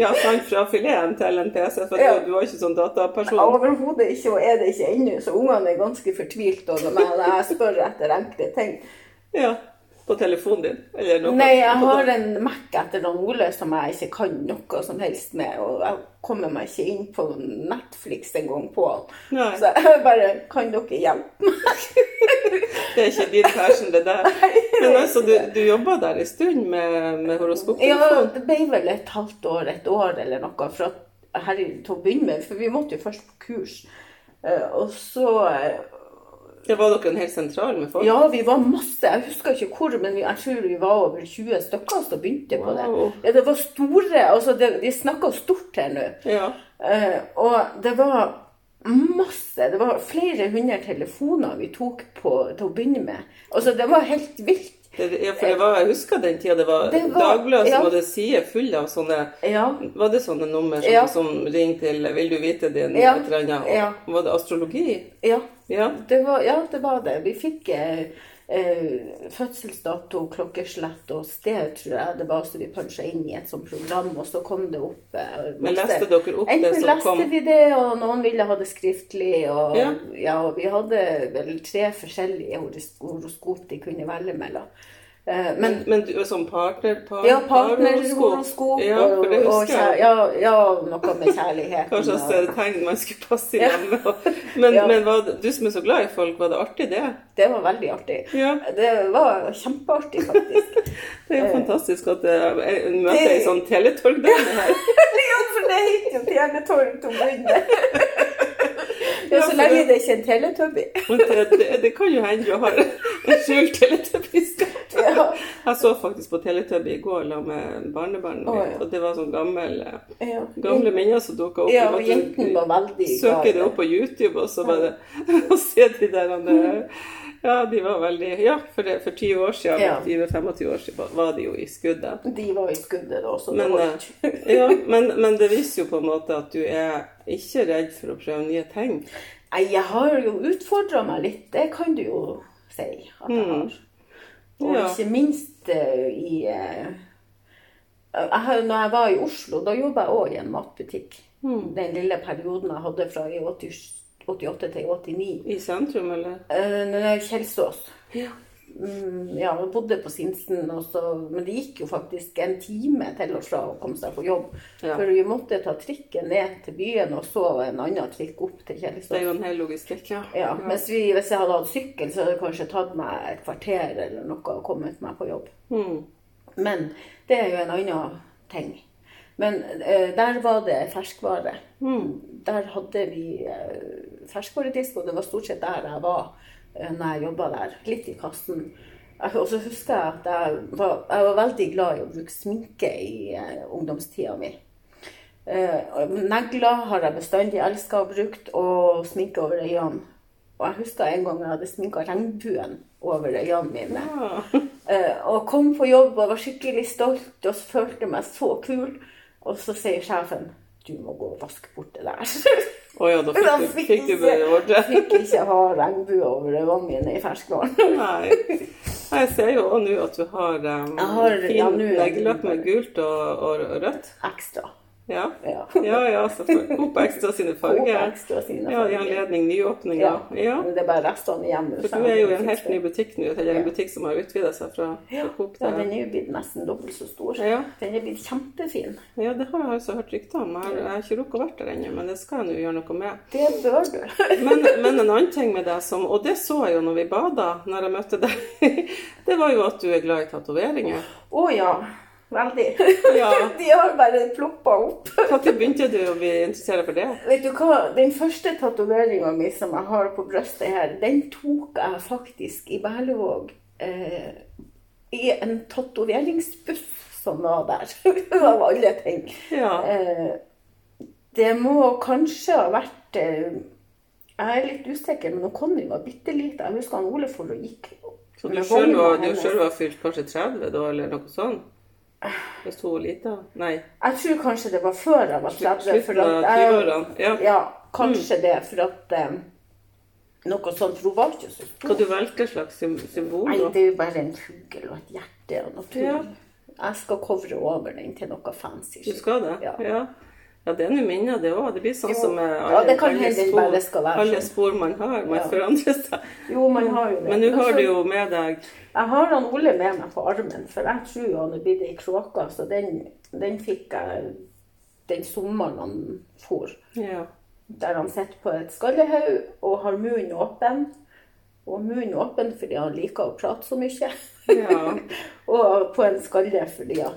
ja, sant fra fileten til en PC, for Ja. du, var ikke sånn dataperson. Overhodet ikke, og er det ikke ennå. Så ungene er ganske fortvilt over meg når jeg spør etter enkle ting. Ja, på telefonen din? Eller noe? Nei, jeg har en Mac etter Dan Ole som jeg ikke kan noe som helst med. Og jeg kommer meg ikke inn på Netflix en gang på den. Så jeg bare Kan dere hjelpe meg? Det er ikke din passion, det der. Men altså, du, du jobba der en stund med, med Ja, det ble vel et halvt år, et år eller noe. For at her til å begynne med, for vi måtte jo først på kurs. Eh, Og så eh, Ja, var dere en helt sentral med folk? Ja, vi var masse. Jeg husker ikke hvor, men vi- jeg tror vi var over 20 stykker som begynte på det. Ja, det var store altså det, De snakka stort her nå. Ja. Eh, og det var masse. Det var flere hundre telefoner vi tok på til å begynne med. Altså, det var helt vilt. Det, ja, for det var, jeg husker den tida det var, Det var- Dagbladet ja. som hadde sider fulle av sånne Ja. Var det sånne nummer som, Ja. som ringte til 'Vil du vite din?' Et eller annet? Var det astrologi? Ja. Ja. Det var, ja, det var det. Vi fikk eh, eh, fødselsdato, klokkeslett og sted, tror jeg det var, så vi punsja inn i et sånt program, og så kom det opp eh, Men leste dere opp det Enten som leste kom? vi det, og noen ville ha det skriftlig, og, Ja. ja. og vi hadde vel tre forskjellige horoskop de kunne velge mellom. Eh, men Men du er som partner... Par, ja, partnerhoroskop Ja, og, og kjær, ja, ja, noe med kjærligheten. Kanskje også og- tegn man skulle passe med. Men, men var du som er så glad i folk, var det artig det? Det var veldig artig. Ja. Det var kjempeartig, faktisk. Det er jo fantastisk at jeg jeg møter ei sånn teletorgdame her. ja, for det heter jo Teletorg til begynne. Ja, så lenge det- er ikke en teletubby. Det, det, det kan jo hende du har en skjult teletubbyskap. Jeg så faktisk på Teletubby i går sammen med barnebarnet Å, mitt, og det var sånn gammel, eh, Ja. gamle minner som dukka opp. Ja, og jenten jentene var veldig Søker det opp på YouTube, og så bare og se de der eh, Ja, de var veldig Ja, for, det, for 20 år siden, Ja. 20-25 år siden var de jo i skuddet. De var i skuddet da, så det holdt. eh, ja, men, men det viser jo på en måte at du er ikke redd for å prøve nye ting. Nei, jeg har jo utfordra meg litt, det kan du jo si at jeg har. Og Mm. Ja. ikke minst eh, i eh, jeg, Når jeg var i Oslo, da jobba jeg òg i en matbutikk. Mm. Den lille perioden jeg hadde fra i 88 til 89. I sentrum, eller? Uh, Kjelsås. Ja. Mm, ja, vi bodde på Sinsen, og så, men det gikk jo faktisk en time til og å komme seg på jobb. Ja. For vi måtte ta trikken ned til byen, og så en annen trikk opp til Det er jo en hel logistikk, ja. Ja, mens vi, Hvis jeg hadde hatt sykkel, så hadde det kanskje tatt meg et kvarter eller noe å komme meg på jobb. Mm. Men det er jo en annen ting. Men eh, der var det ferskvare. Der hadde vi eh, ferskvaredisk, og det var stort sett der jeg var når jeg jobba der. Litt i kassen. Og så husker jeg at jeg var, jeg var veldig glad i å bruke sminke i uh, ungdomstida mi. Uh, negler har jeg bestandig elska å bruke, og sminke over øynene. Og jeg husker en gang jeg hadde sminka regnbuen over øynene mine. Ja. Uh, og kom på jobb og var skikkelig stolt og følte meg så kul. Og så sier sjefen du må gå og vaske bort det der. Å ja, da fikk Da du, fikk fikk du beordre. Fikk ikke ha regnbue over mine i ferskvann. Nei. Jeg ser jo også nå at du har, um, har- fin ja, neglelakk med gult og, og rødt. Ekstra. Ja. Ja. Ja, selvfølgelig. Opp Extra sine farger. Extra sine sine Ja, i farger. anledning nyåpninger. Ja. Ja. Men det er bare restene igjen nå. For du er jo i en helt ny butikk nå, eller en butikk som har utvida seg fra, fra Coop. ja, den er jo blitt nesten dobbelt så stor. Ja. Den er blitt kjempefin. Ja, det har jeg altså hørt rykter om. Jeg har, ikke rukket å vært der ennå, men det skal jeg nå gjøre noe med. Det bør du. Men, men en annen ting med deg som Og det så jeg jo når vi bada, når jeg møtte deg. Det var jo at du er glad i tatoveringer. Å ja. Veldig. Ja. De har bare ploppa opp. Når begynte du å bli interessert for det? Vet du hva? Den første tatoveringa mi som jeg har på brystet her, den tok jeg faktisk i Berlevåg. Eh, I en tatoveringsbuss som var der. Av alle ting. Ja. Eh, det må kanskje ha vært eh, Jeg er litt usikker, men Conny var bitte liten. Jeg husker han Ole og gikk. Så du sjøl var, var fylt kanskje 30 da, eller noe sånt? Hvis hun var lita? Nei. Jeg tror kanskje det var før jeg var 30. Slutten av at jeg- 20-årene. Ja. Ja, kanskje det. For at um, Noe sånt. For hun var ikke så Hva stor. du valgte slags sym- symbol? Nei, det er jo bare en fugl og et hjerte og noe tull. Ja. Jeg skal covre over den til noe fancy. Du skal det? Ja. ja. Ja, det er nå minner, det òg. Det blir sånn Jo. som med Ja, det kan alle spor- bare skal være alle spor man har. Man Ja. forandrer seg. Jo, man har jo det. Men nå har du jo med deg Jeg har han Ole med meg på armen, for jeg tror jo han er blitt ei kråke. Så den, den fikk jeg den sommeren han for. Ja. Der han sitter på et skallehaug og har munnen åpen. Og munnen åpen fordi han liker å prate så mye. Ja. og på en skalle fordi at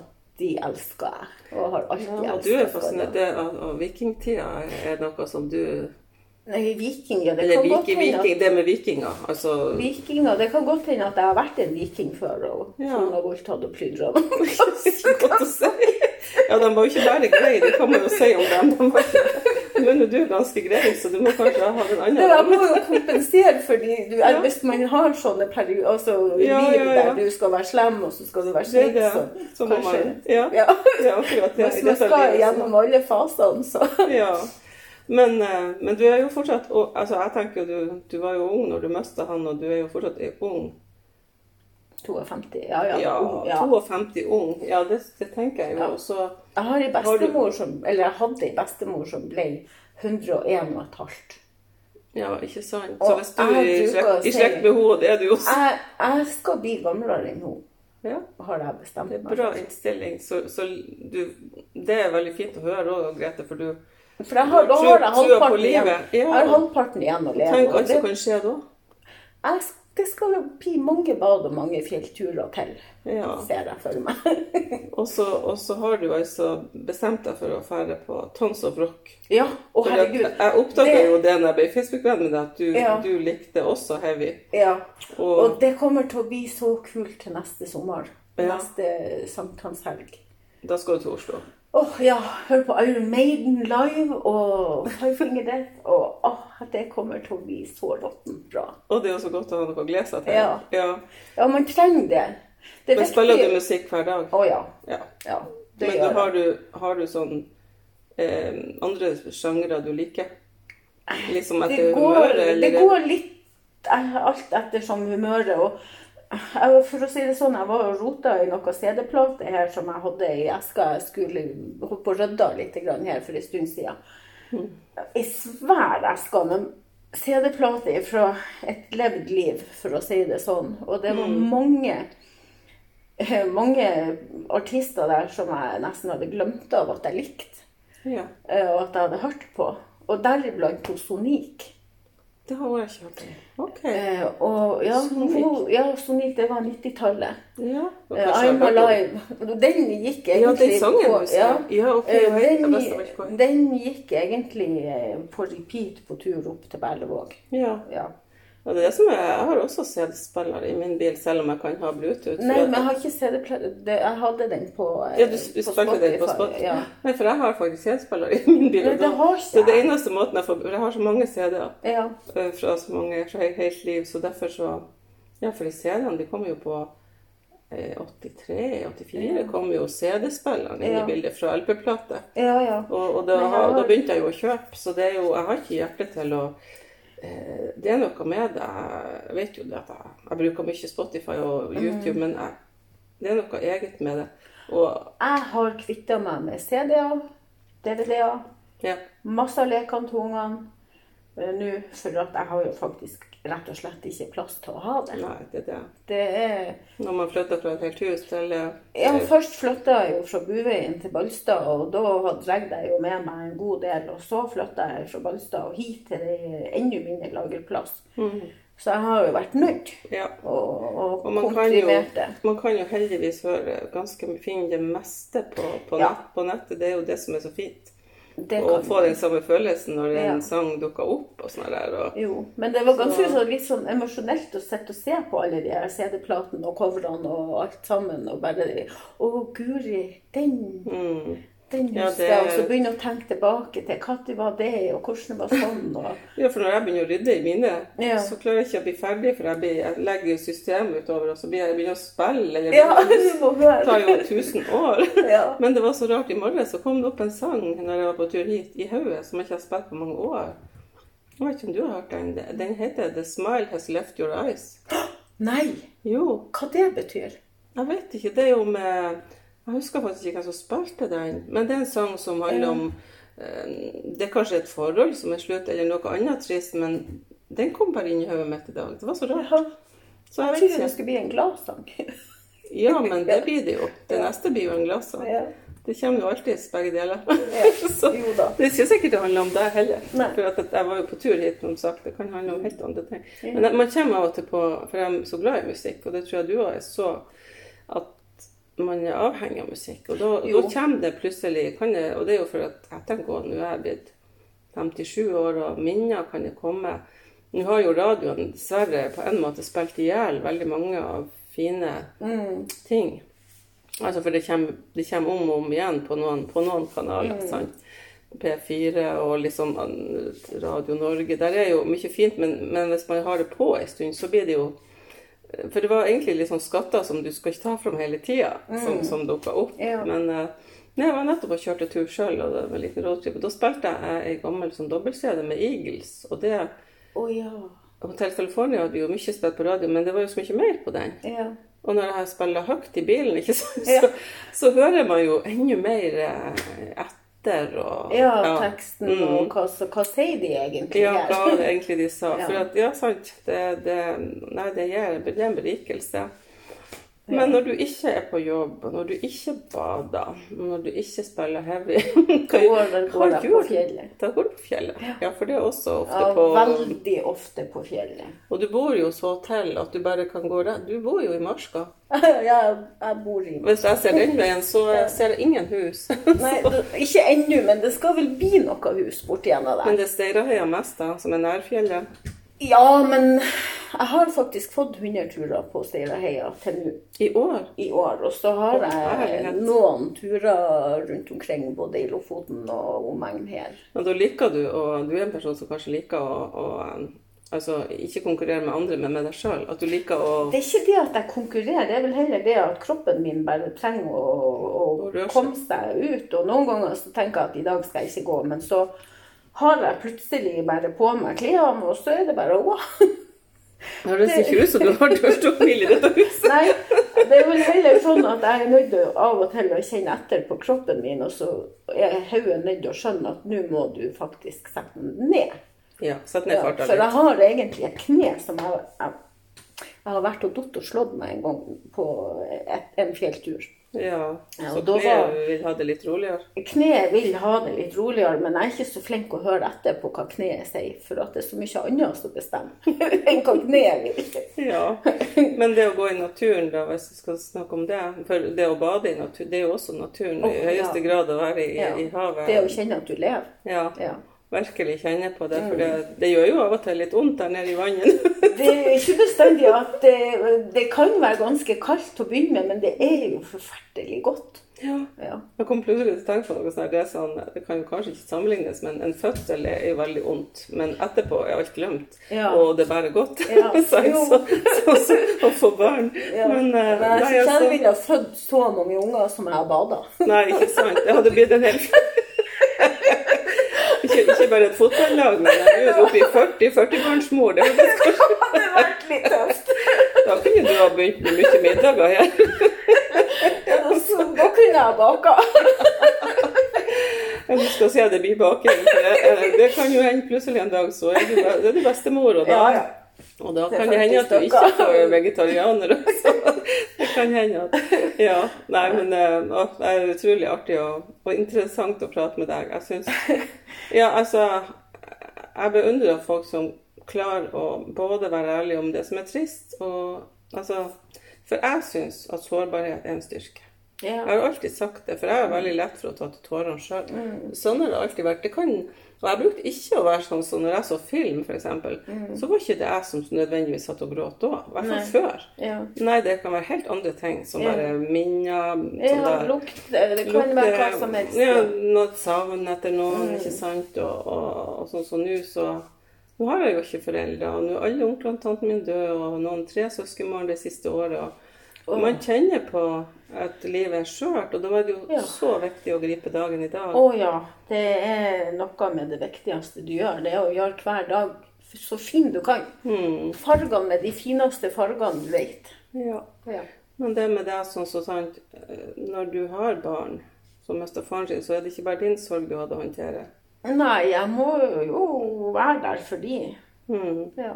elsker jeg. Og har alltid ja. Og du er fascinert det av, av vikingtida. Er noe som du Nei, vikinger, det Eller kan godt viking, hende at det med vikinger. Altså Vikinger, Det kan godt hende at jeg har vært en viking før og Ja. som har voldtatt og plyndra. Godt å si. Ja, de var jo ikke bare greie, det kan man jo si om dem. De var ikke, du er ganske grei, så du må kanskje ha en annen Jeg må jo kompensere for Ja. hvis man har sånne perioder, altså Ja, liv ja, ja. der du skal være slem, og så skal du være snill, så Så kanskje man Ja, ja. ja akkurat. det- Hvis man skal gjennom alle fasene, så Ja. Men, eh, men du er jo fortsatt altså Jeg tenker jo du, du var jo ung når du mista han, og du er jo fortsatt ung. 52. Ja, ja. Ja, ung, ja. 52 ung. Ja, det, det tenker jeg jo. Ja. Så Jeg har ei du- bestemor som Eller jeg hadde ei bestemor som ble 101 og et halvt. Ja, ikke sant. Og Så hvis du er i slekt, i slekt med henne, det er du også. Jeg, jeg skal bli gamlere enn hun, Ja, har jeg bestemt det meg bra innstilling. Så, så du Det er veldig fint å høre òg, Grete, for du For da har, da har jeg halvparten igjen. Ja. Halvparten igjen å leve. Tenk alt som kan skje da. Jeg, det skal bli mange bad og mange fjellturer til, Ja. ser jeg for meg. Og så, og så har du altså bestemt deg for å fære på Tons of Rock. ja, For herregud. jeg oppdaga det- jo det når jeg ble Facebook-venn med deg, at du, Ja. du likte også heavy. Ja, Og, og det kommer til å bli så kult til neste sommer. Ja. Neste sankthanshelg. da skal du til Oslo. Åh, ja, hør på Iron Maiden live og Five Finger Death. Og åh, det kommer til å bli så råttent bra. Og det er jo så godt å ha noe å glede seg til. Ja. Ja. Ja, man trenger det. Det Men spiller du musikk hver dag? Å ja. Ja. ja. Det Men gjør har du, har du sånn eh, andre sjangre du liker? Liksom Det etter går, humøret? det går litt eh, alt ettersom humøret. Og jeg, for å si det sånn, jeg var og rota i noen CD-plater her som jeg hadde i eska. Jeg skulle holdt på å rydde litt her for en stund siden. Ei svær eske med CD-plater fra et levd liv, for å si det sånn. Og det var mange eh, mange artister der som jeg nesten hadde glemt av at jeg likte, Ja. eh, og at jeg hadde hørt på. Og deriblant Sonique. Det har jeg ikke hørt om. Ok. Eh, og ja, Sonic. hun, ja, Sonic, det var 90-tallet. Ja. Eh, I'm Alive. Den gikk Ja, egentlig den sangen på ja. Eh, den, gikk egentlig på repeat på tur opp til Berlevåg. Ja. Ja. Og det er det som er, Jeg har også CD-spiller i min bil, selv om jeg kan ha Bluetooth. Nei, men jeg har ikke CD-spiller Jeg hadde den på Ja, du, du spilte den på Spot? Ja. Nei, for jeg har faktisk CD-spiller i min bil. Nei, det har ikke jeg. Så det eneste måten jeg får Jeg har så mange CD-er ja. eh, fra så mange fra helt liv, så derfor så Ja, for de CD-ene de kommer jo på eh, 83, 84 kom jo CD-spilleren inn Ja. i bildet fra LP-plate. Ja, ja. Og, og da, har- da begynte jeg jo å kjøpe, så det er jo Jeg har ikke hjerte til å eh, Det er noe med det. Jeg vet jo det at jeg, jeg bruker mye Spotify og YouTube, YouTube, men jeg, det er noe eget med det. Og Jeg har kvitta meg med CD-er, DVD-er, ja. masse av lekene til ungene eh, nå, for jeg har jo faktisk rett og slett ikke plass til å ha det. Nei, det det. Det er Når man flytter fra et helt hus til eh, Ja, først flytta jeg jo fra Buveien til Ballstad, og da dregde jeg jo med meg en god del. Og så flytta jeg fra Ballstad og hit til det enda mindre lagerplass. Mm. Så jeg har jo vært nødt Ja. og, og, Og man kan, jo, komprimert det. man kan jo heldigvis høre ganske finne det meste på, på, Ja. nett, på nettet. Det er jo det som er så fint. Det Å få den samme følelsen når Ja. en sang dukker opp og sånn der. Og, Jo, men det var ganske Så- litt sånn emosjonelt å sette og se på alle de her CD-platene og coverne og alt sammen. Og bare Å, guri, den, mm. Den Ja, det-. Og så begynne å tenke tilbake til når var det, og hvordan det var sånn. Og... Ja, for når jeg begynner å rydde i mine, Ja. så klarer jeg ikke å bli ferdig, for jeg, blir, jeg legger systemet utover, og så blir jeg begynner å spille, eller Ja, det tar jo tusen år. Ja. Men det var så rart, i morges så kom det opp en sang når jeg var på tur hit, i hodet, som jeg ikke har spilt på mange år. Jeg vet ikke om du har hørt den. Den heter 'The Smile Has Left Your Eyes'. Nei, Jo, hva det betyr? jeg vet ikke. Det er jo med Jeg husker faktisk ikke hvem som spilte den, men det er en sang som handler om eh, Det er kanskje et forhold som er slutt, eller noe annet trist, men den kom bare inn i hodet mitt i dag. Det var så rart. Ja. Så jeg Jeg trodde det skulle bli en gladsang. Ja, men det blir det jo. Det Ja. neste blir jo en gladsang. Ja. Det kommer jo alltids begge deler. Så Jo da. det er ikke sikkert det handler om deg heller. Nei. For jeg var jo på tur hit, som sagt. Det kan handle om helt andre ting. Men man kommer av og til på For jeg er så glad i musikk, og det tror jeg du òg er så at man er avhengig av musikk. Og da, da kommer det plutselig kan det, Og det er jo for at at nå er jeg blitt 57 år, og minner kan det komme. Nå har jo radioen dessverre på en måte spilt i hjel veldig mange av fine Mm. ting. Altså for det kommer, det kommer om og om igjen på noen, på noen kanaler. Mm. sant? P4 og liksom Radio Norge. Der er jo mye fint, men, men hvis man har det på en stund, så blir det jo For det var egentlig litt sånn skatter som du skal ikke ta fram hele tida, som, som dukka opp. Mm. Ja. Men nei, jeg var nettopp og kjørte tur sjøl, og det var en liten roadtrip. Da spilte jeg ei gammel sånn dobbelt-CD med Eagles. Og det oh, ja. Hotell California hadde jo mye spilt på radio, men det var jo så mye mer på den. Ja. Og når jeg spiller høyt i bilen, Ja. så, så hører man jo enda mer eh, etter. Og, ja, teksten Mm. og hva, så, hva sier de egentlig Ja, her? hva var det egentlig de sa? Ja. For at, ja, sant, det, det, nei, det, gir, det er en berikelse. Men når du ikke er på jobb, og når du ikke bader, og når du ikke spiller heavy Da går, da går jeg på du? fjellet. Da går du på fjellet. Ja, for det er også ofte Ja, på veldig ofte på fjellet. Og du bor jo så til at du bare kan gå rett Du bor jo i marska. ja, jeg bor i Hvis jeg ser den veien, så ser jeg ingen hus. Nei, det, ikke ennå, men det skal vel bli noe hus borti en av der. Men det er Steirahøya mest, da, som er nærfjellet. Ja, men jeg har faktisk fått 100 turer på Steiraheia til nå I år. i år. Og så har jeg noen turer rundt omkring, både i Lofoten og omegn her. Men da liker du, og du er en person som kanskje liker å, å um, altså, ikke konkurrere med andre, men med deg sjøl. At du liker å Det er ikke det at jeg konkurrerer, det er vel heller det at kroppen min bare trenger å, å komme seg ut. Og noen ganger så tenker jeg at i dag skal jeg ikke gå, men så har jeg plutselig bare på meg klærne, og så er det bare å gå. Det høres ikke ut som du har dørstokkmil i dette huset. Nei, det er vel heller sånn at jeg er nødt til av og til å kjenne etter på kroppen min, og så er hodet nødt til å skjønne at nå må du faktisk sette den ned. Ja, sett ned Ja, farta for jeg har egentlig et kne som jeg, jeg, jeg har vært og datt og slått meg en gang på et, en fjelltur. Ja, Ja, så og kneet var- vil ha det litt roligere. Kneet vil ha det litt roligere, men jeg er ikke så flink å høre etter på hva kneet sier, for at det er så mye annet som bestemmer enn hva kneet vil. Ja, Men det å gå i naturen, da, hvis vi skal snakke om det For det å bade i natur, det er jo også naturen oh, i høyeste ja. grad å være i, Ja. i havet. Det å kjenne at du lever. Ja. Virkelig kjenner på det. For det, det gjør jo av og til litt vondt der nede i vannet. Det er ikke bestandig at det, det kan være ganske kaldt til å begynne med, men det er jo forferdelig godt. Ja. Ja. Jeg kom plutselig til å tenke på noe sånt. Det, sånn, det kan jo kanskje ikke sammenlignes, men en fødsel er jo veldig vondt. Men etterpå er alt glemt, Ja. og det er bare godt. Ja, så, så, så, så, å få barn. Ja. Men uh, jeg nei, synes jeg altså, ville ha født så mange unger som jeg har bada. nei, ikke sant. Det hadde blitt en hel ikke, ikke bare et fotballag, men jeg er oppe i 40-40-barnsmor. Det hadde kanskje- Det hadde vært litt tøft. Da kunne du ha begynt med mye middager her. Så da kunne jeg ha baka. Jeg du skal se det blir baking. Det, eh, kan jo hende plutselig en dag så er du, det er du bestemor, og da, Ja, ja. Og da kan det hende at du ikke får vegetarianer. også. det kan hende at Ja. Nei, men eh, å, det er utrolig artig og, og interessant å prate med deg. Jeg syns Ja, altså Jeg beundrer folk som klarer å både være ærlige om det som er trist, og altså For jeg syns at sårbarhet er en styrke. Jeg har alltid sagt det, for jeg er veldig lett for å ta til tårene sjøl. Mm. Sånn har det alltid vært. Det kan, og jeg brukte ikke å være sånn som når jeg så film, f.eks. Mm. Så var ikke det jeg som nødvendigvis satt og gråt da. I hvert fall før. Ja. Nei, det kan være helt andre ting, som Ja. bare minner sånn Ja, lukt. Det kan være hva som helst. Ja, noe savn etter noen, Mm. ikke sant. Og, og, og sånn som nå, så Nå har jeg jo ikke foreldre, og nå er alle onklene og tanten min døde, og noen tre søskenbarn det siste året. og og man kjenner på at livet er skjørt, og da var det jo Ja. så viktig å gripe dagen i dag. Å ja. Det er noe med det viktigste du gjør. Det er å gjøre hver dag så fin du kan. Hmm, Fargene med de fineste fargene du vet. ja. Ja. Men det med deg sånn så sant, eh, når du har barn som mister faren sin, så er det ikke bare din sorg du hadde å håndtere. Nei, jeg må jo være der for de. Hmm. Ja.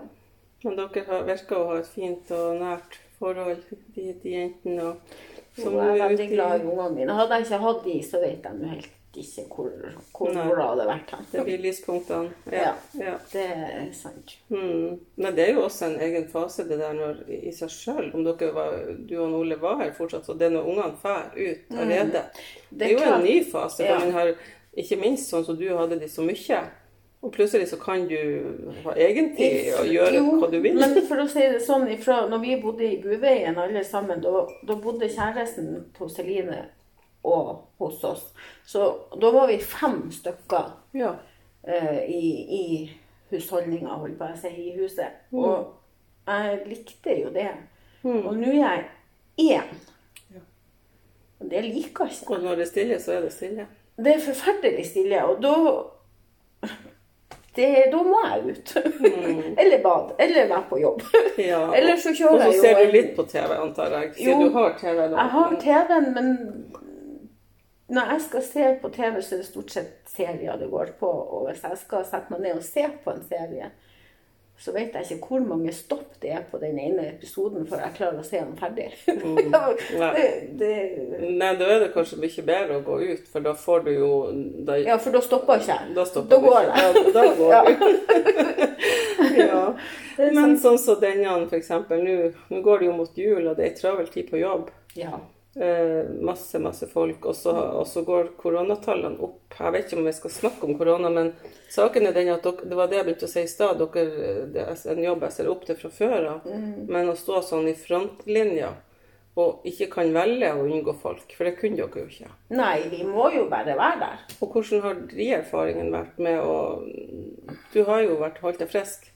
Men dere virker å ha et fint og nært forhold, de, de jentene. Som er veldig glad i ungene mine. Hadde jeg ikke hatt de, så vet jeg nå helt ikke hvor, hvor mora hadde vært hen. Det blir lyspunktene. Ja. ja. Det er sant. Hmm. Men det er jo også en egen fase det der når, i seg sjøl. Om dere var, du og Ole var her fortsatt, og det er når ungene drar ut av redet. Det er jo klart. en ny fase. For man har, ikke minst sånn som du hadde de så mye. Og plutselig så kan du ha egentid og gjøre Jo, hva du vil. Men for å si det sånn, ifra når vi bodde i Buveien alle sammen, da, da bodde kjæresten hos Celine og hos oss. Så da var vi fem stykker Ja. eh, i, i husholdninga, holdt på å si, i huset. Mm. Og jeg likte jo det. Og nå er jeg én. Ja. Og det liker jeg ikke. Og når det er stille, så er det stille. Det er forferdelig stille, og da det, Da må jeg ut. eller bade. Eller være på jobb. Mm. Ja. Eller så Og kjører så jeg jo ser du litt på TV, antar jeg. Siden du har TV. nå. Jeg har TV-en, men når jeg skal se på TV, så er det stort sett serier det går på. Og hvis jeg skal sette meg ned og se på en serie, så vet jeg ikke hvor mange stopp det er på den ene episoden før jeg klarer å se den ferdig. Nei. det, det, Nei, da er det kanskje mye bedre å gå ut, for da får du jo da, ja, for da stopper ikke jeg. Da Da går jeg. Ja, da går Ja. ja. Men sånn som denne, for eksempel. Nå, går det jo mot jul, og det er travel tid på jobb. Ja. Eh, masse, masse folk. Og så, og så går koronatallene opp. Jeg vet ikke om vi skal snakke om korona, men saken er den at dere, det var det jeg begynte å si i stad. Det er en jobb jeg ser opp til fra før av. Men å stå sånn i frontlinja og ikke kan velge å unngå folk, for det kunne dere jo ikke. Nei, vi må jo bare være der. Og hvordan har de erfaringene vært med å Du har jo vært holdt deg frisk.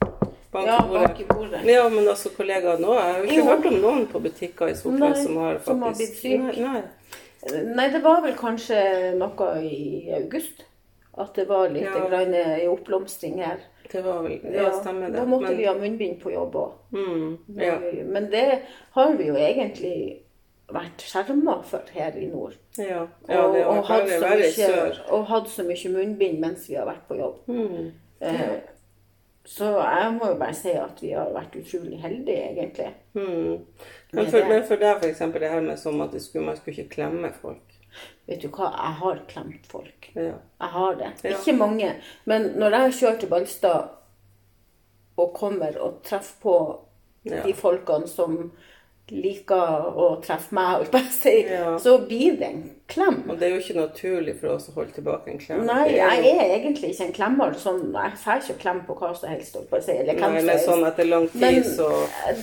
Bank Ja, bak i bordet. Ja, men altså kollegaer nå Jeg har ikke Jo. hørt om noen på butikker i Sortland som har faktisk som har blitt syk. Nei, nei. Nei, det var vel kanskje noe i august. At det var litt Ja. grann i oppblomstring her. Det var vel Ja, stemmer det. Da måtte Men- vi ha munnbind på jobb òg. Mm, ja. Men det har vi jo egentlig vært skjerma for her i nord. Ja, ja det og, var og, hatt verre, så mye, sør. og hatt så mye munnbind mens vi har vært på jobb. Mm. Eh, så jeg må jo bare si at vi har vært utrolig heldige, egentlig. Mm. Men, for, men for deg, eksempel, det her med som at skulle, man skulle ikke klemme folk. Vet du hva, jeg har klemt folk. Ja. Jeg har det. Ja. Ikke mange. Men når jeg kjører til Ballstad og kommer og treffer på Ja. de folkene som liker å treffe meg, holdt jeg si, Ja. så blir det en klem. Og det er jo ikke naturlig for oss å holde tilbake en klem. Nei, jeg er egentlig ikke en klemmer. Sånn, jeg får ikke klem på hva som helst, holdt på å si. Eller hvem som helst. sånn etter lang tid, Men så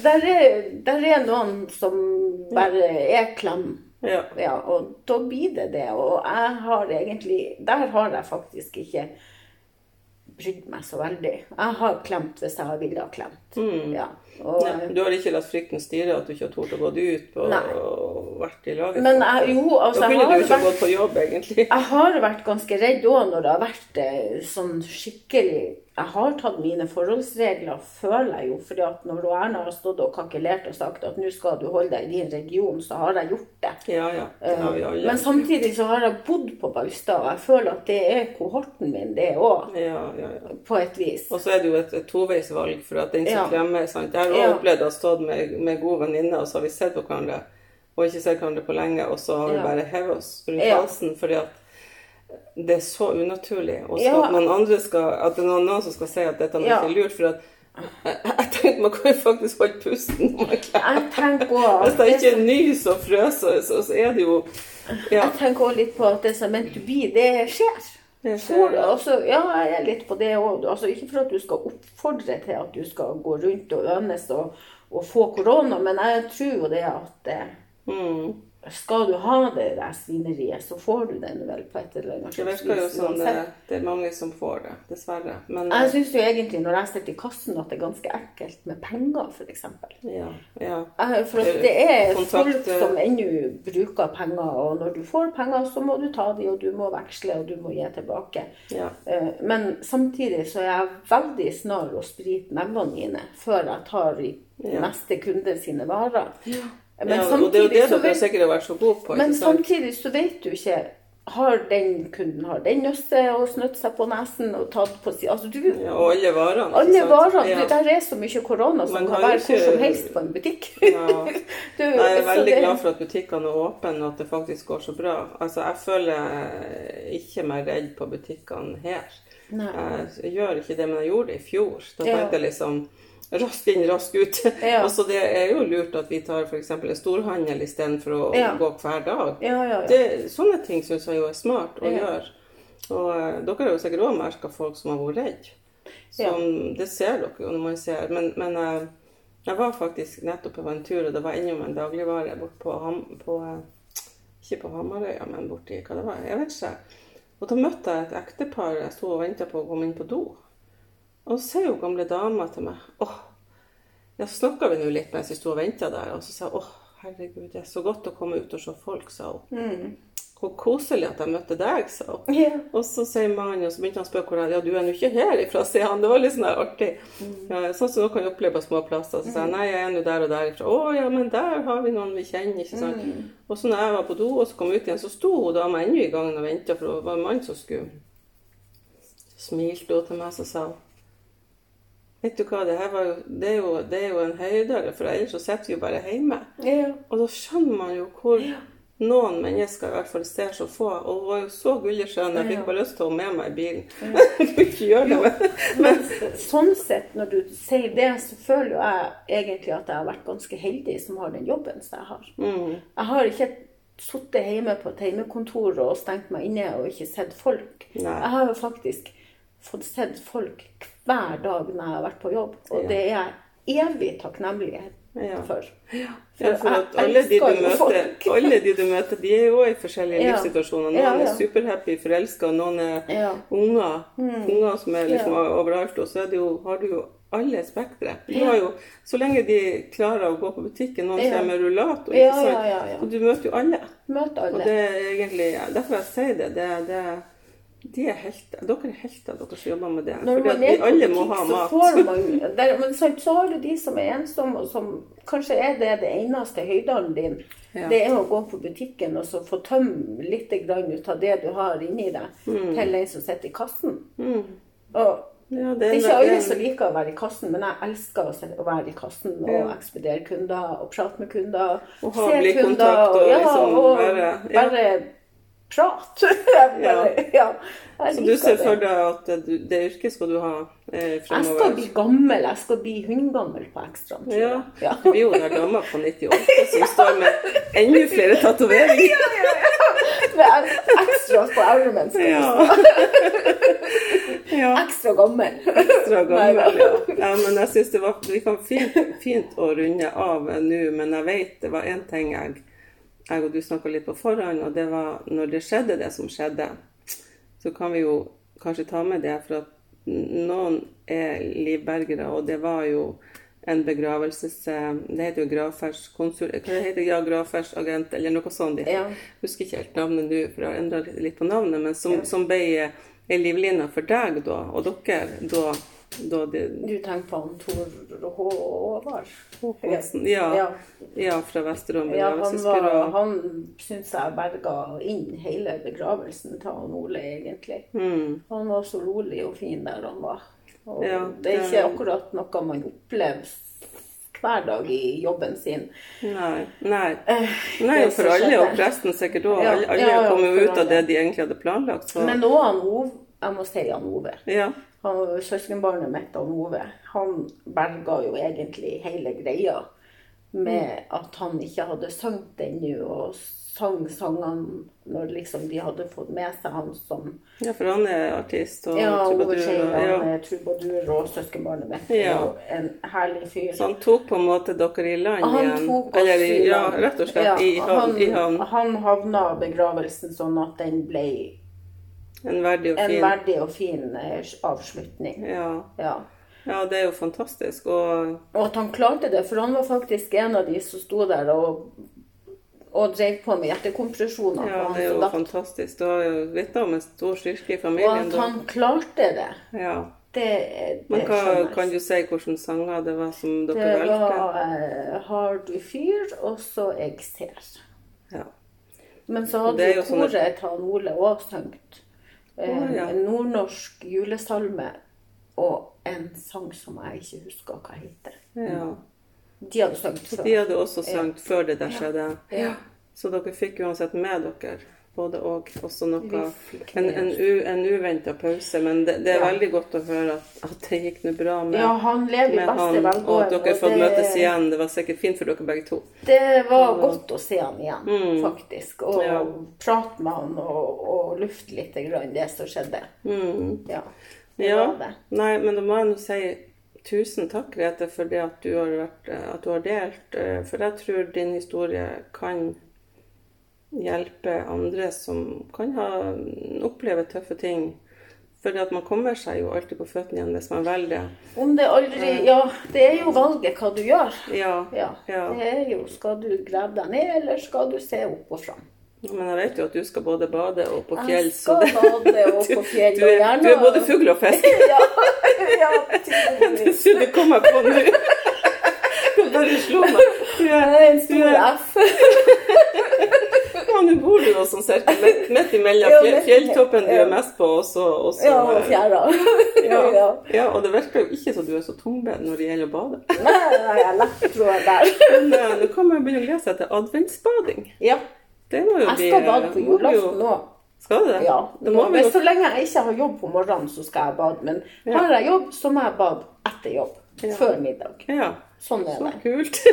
der er, der er noen som bare er klem. Ja. Ja, og da blir det det. Og jeg har egentlig Der har jeg faktisk ikke brydd meg så veldig. Jeg har klemt hvis jeg har villet ha klemt. Ja. Og, Nei, Du har ikke latt frykten styre at du ikke har tort å gå ut På, Nei. og vært i laget? men jeg, jo, altså da kunne du ikke vært, gått på jobb, egentlig. jeg har vært ganske redd òg når det har vært eh, sånn skikkelig Jeg har tatt mine forholdsregler, føler jeg jo. fordi at når Erna har stått og kakelert og sagt at nå skal du holde deg i din region, så har jeg gjort det. Ja, ja. Det har vi alle. Men samtidig så har jeg bodd på Baustad, og jeg føler at det er kohorten min, det òg. Ja, ja, ja. På et vis. Og så er det jo et, et toveisvalg, for at den som Ja. klemmer sant? Jeg har òg opplevd å ha stått med, med gode venninne, og så har vi sett på hverandre, og ikke ser hverandre på lenge, og så har vi bare hevet oss rundt halsen, fordi at det er så unaturlig. Og så at noen andre skal, at det er noen, som skal si at dette er ikke lurt, for at jeg, tenkte man kan faktisk holde pusten når man klemmer. Hvis det ikke er nys og frøser, så, så, er det jo ja, Jeg tenker også litt på at det som er meant to be, det skjer. det skjer. altså, ja, jeg er litt på det òg. Altså, ikke for at du skal oppfordre til at du skal gå rundt og ønes og, og få korona, men jeg tror jo det at eh, Mm. skal du ha det der svineriet, så får du den vel på et eller annet Det virker jo som det, det er mange som får det, dessverre. Men Jeg syns jo egentlig når jeg sitter i kassen at det er ganske ekkelt med penger, f.eks. ja, ja. For at det er Kontakt, folk eh, som ennå bruker penger, og når du får penger, så må du ta de, og du må veksle, og du må gi tilbake. ja. Eh, Men samtidig så er jeg veldig snar å sprite nevene mine før jeg tar i Ja. neste kunde sine varer. Men ja, og det er jo det dere sikkert har vært så gode på. men samtidig så vet du ikke har den kunden har den til å snutte seg på nesen og tatt på si... Altså, du, Ja, og alle varene. alle varene Ja. Der er så mye korona som kan være ikke... hvor som helst på en butikk. Ja. Du, Jeg er veldig det- glad for at butikkene er åpne, og at det faktisk går så bra. Altså, Jeg føler ikke meg redd på butikkene her. Nei. Jeg gjør ikke det, men jeg gjorde det i fjor. Da tenkte jeg liksom raskt inn, rask ut. Ja. Og så det er jo lurt at vi tar f.eks. en storhandel istedenfor å Ja. gå hver dag. Ja. Det, sånne ting syns jeg jo er smart å gjøre. Og eh, dere har jo sikkert òg merka folk som har vært redde. Det ser dere jo når man ser. Men, men eh, jeg var faktisk nettopp på en tur, og det var innom en dagligvare bort på, Ham, på eh, Ikke på Hamarøya, men borti hva det var. Jeg vet ikke. Og da møtte jeg et ektepar. Jeg sto og venta på å komme inn på do. Og så sier jo gamle dama til meg åh, ja, snakka vi nå litt mens vi sto og venta der. Og så sa hun åh, herregud, det er så godt å komme ut og se folk, sa hun. Hvor koselig at jeg møtte deg, sa hun. Yeah. Og så sier mannen, og så begynte han å spørre hvor jeg Ja, du er nå ikke herifra, sier han. Det var litt sånn der artig. Ja, sånn som dere kan oppleve på små plasser. Så sa jeg nei, jeg er nå der og derifra. Å ja, men der har vi noen vi kjenner, ikke sant. Og så når jeg var på do og så kom ut igjen, så sto hun dama ennå i gangen og venta, for det var en mann som skulle smilte hun til meg, så sa hun Vet du hva, det jo, det er jo, det er jo en høydare, for ellers så sitter vi jo bare hjemme. Ja. Og da skjønner man jo hvor noen mennesker i hvert fall ser så få. Og hun var jo så gulleskjønn. Jeg fikk bare lyst til å ha med meg i bilen. Jeg kunne ikke gjøre det, men Men sånn sett, når du sier det, så føler jeg egentlig at jeg har vært ganske heldig som har den jobben som jeg har. mm, Jeg har ikke sittet hjemme på et hjemmekontor og stengt meg inne og ikke sett folk. Nei. Jeg har jo faktisk fått sett folk hver dag når jeg har vært på jobb, og det er jeg evig takknemlig Ja. for. Ja, For for at alle de, du møter, alle de du møter, de er jo i forskjellige Ja. livssituasjoner. Noen Ja, ja. er superhappy, forelska, noen er unger. Unger som er liksom overalt. Og så det jo, har du jo alle spektre. Du har jo, så lenge de klarer å gå på butikken, noen kommer med rullator, ikke sant? Og du møter jo alle. Møter alle. Og det er egentlig derfor jeg sier det. det, det de er helter. Dere er helter, dere som jobber med det. Når man er på alle må ha så mat. får man der, Men sant, så har du de som er ensomme, og som kanskje er det det eneste høydalen din. Ja. Det er å gå på butikken og så få tømme litt grann ut av det du har inni deg, til en som sitter i kassen. Mm. Og Ja, det det er ikke alle er som liker å være i kassen, men jeg elsker å, være i kassen og Ja. ekspedere kunder og prate med kunder. Og ha blikkontakt og ja, liksom bare- ja. bare prat. ja. ja. Så du ser for deg at det, det yrket skal du ha eh, Jeg skal bli gammel. Jeg skal bli hundgammel på ekstraen. Ja. Ja. Du blir jo den dama på 98 som står med enda flere tatoveringer. Med ekstra på armen. Ja. ja. Ekstra gammel. Ekstra gammel, ja. ja. Men jeg syns det var vi kan fint, fint å runde av nå, men jeg vet det var én ting jeg, jeg og du snakka litt på forhånd, og det var når det skjedde det som skjedde, så kan vi jo kanskje ta med det, for at noen er livbergere, og det var jo en begravelses... Det heter jo gravferdskonsul... Hva det heter Ja, gravferdsagent, eller noe sånt. Jeg Ja. husker ikke helt navnet nå, for jeg har endra litt på navnet, men som, som ble ei livline for deg da, og dere da, da det, Du tenker på han Tor Håvard? Håkonsen? Ja, Ja. ja, fra Vesterålen Ja, han, var, han syns jeg berga inn hele begravelsen til han Ole, egentlig. Mm. Han var så rolig og fin der han var. Ja, det er ikke akkurat noe man opplever hver dag i jobben sin. Nei. Nei. Eh, Nei, for alle, og presten sikkert òg. Ja, Alle, alle kom jo ut av det de egentlig hadde planlagt. Så. Men òg han Ove. Jeg må si han Ove. ja. Han, søskenbarnet mitt, han Ove, han berga jo egentlig hele greia med at han ikke hadde sunget ennå, og sang sangene når liksom de hadde fått med seg han som ja, for han er artist og Ja, trubadur. og- Ja. er trubadur og søskenbarnet mitt. Ja. Og en herlig fyr. Så han tok på en måte dere i land Han igjen? tok oss Eller i, land. ja, rett og slett Ja, i havn. han, han havna begravelsen sånn at den ble En verdig og en fin. verdig og fin eh, avslutning. Ja. Ja. ja, det er jo fantastisk. Og Og at han klarte det, for han var faktisk en av de som sto der og, og drev på med hjertekompresjoner. ja, det er jo datt. fantastisk. Du har jo vitna om en stor styrke i familien. og at da. han klarte det, Ja. det, det Men hva, kan du si hvilke sanger det var som dere Det valgte? var uh, 'Har du fyr', og så 'Eg ser'. Ja. Men så hadde Det jo koret til han Ole òg sunget. Å, ja. En nordnorsk julesalme og en sang som jeg ikke husker hva heter. ja. De hadde sunget før. De hadde også sunget før det der skjedde. Ja. Så dere fikk uansett med dere både og. Også noe En, en, u, en uventa pause. Men det, det er Ja. veldig godt å høre at, at det gikk noe bra med, Ja, han lever med han, og at dere har fått møtes igjen. Det var sikkert fint for dere begge to. Det var godt å se han igjen, Mm. faktisk. Og Ja. prate med han og, og lufte litt grann det som skjedde. Mm. Ja, Ja. Nei, men da må jeg nå si tusen takk, Grete, for det at du har, vært, eh, at du har delt. eh, For jeg tror din historie kan hjelpe andre som kan ha, oppleve tøffe ting. Fordi at man kommer seg jo alltid på føttene igjen hvis man velger det. Om det aldri Ja, det er jo valget hva du gjør. Ja, Ja, Ja. det er jo Skal du grave deg ned, eller skal du se opp og fram? men jeg vet jo at du skal både bade og på fjell, Jeg så skal bade og på fjell, du, og er, gjerne du er både fugl og fisk. ja, ja, Det skulle komme på nå. Det bare slo meg. Du er, en stor F. ja, nå bor du jo sånn cirka midt, midt imellom Ja, fjell, fjelltoppen du er mest på, og så og så, Ja, og eh, fjæra. Ja, Ja. ja, og det virker jo ikke som du er så tungbent når det gjelder å bade. Nei, nei, jeg lett tror jeg der. Men eh, nå kan man begynne å seg til adventsbading. Ja, Det må jo jeg bli skal bade på julaften nå. Skal du det? Ja, Det må vi men jo så lenge jeg ikke har jobb på morgenen, så skal jeg bade. Men har jeg jobb, så må jeg bade etter jobb. Ja. Før middag. Ja, Sånn er så det. kult.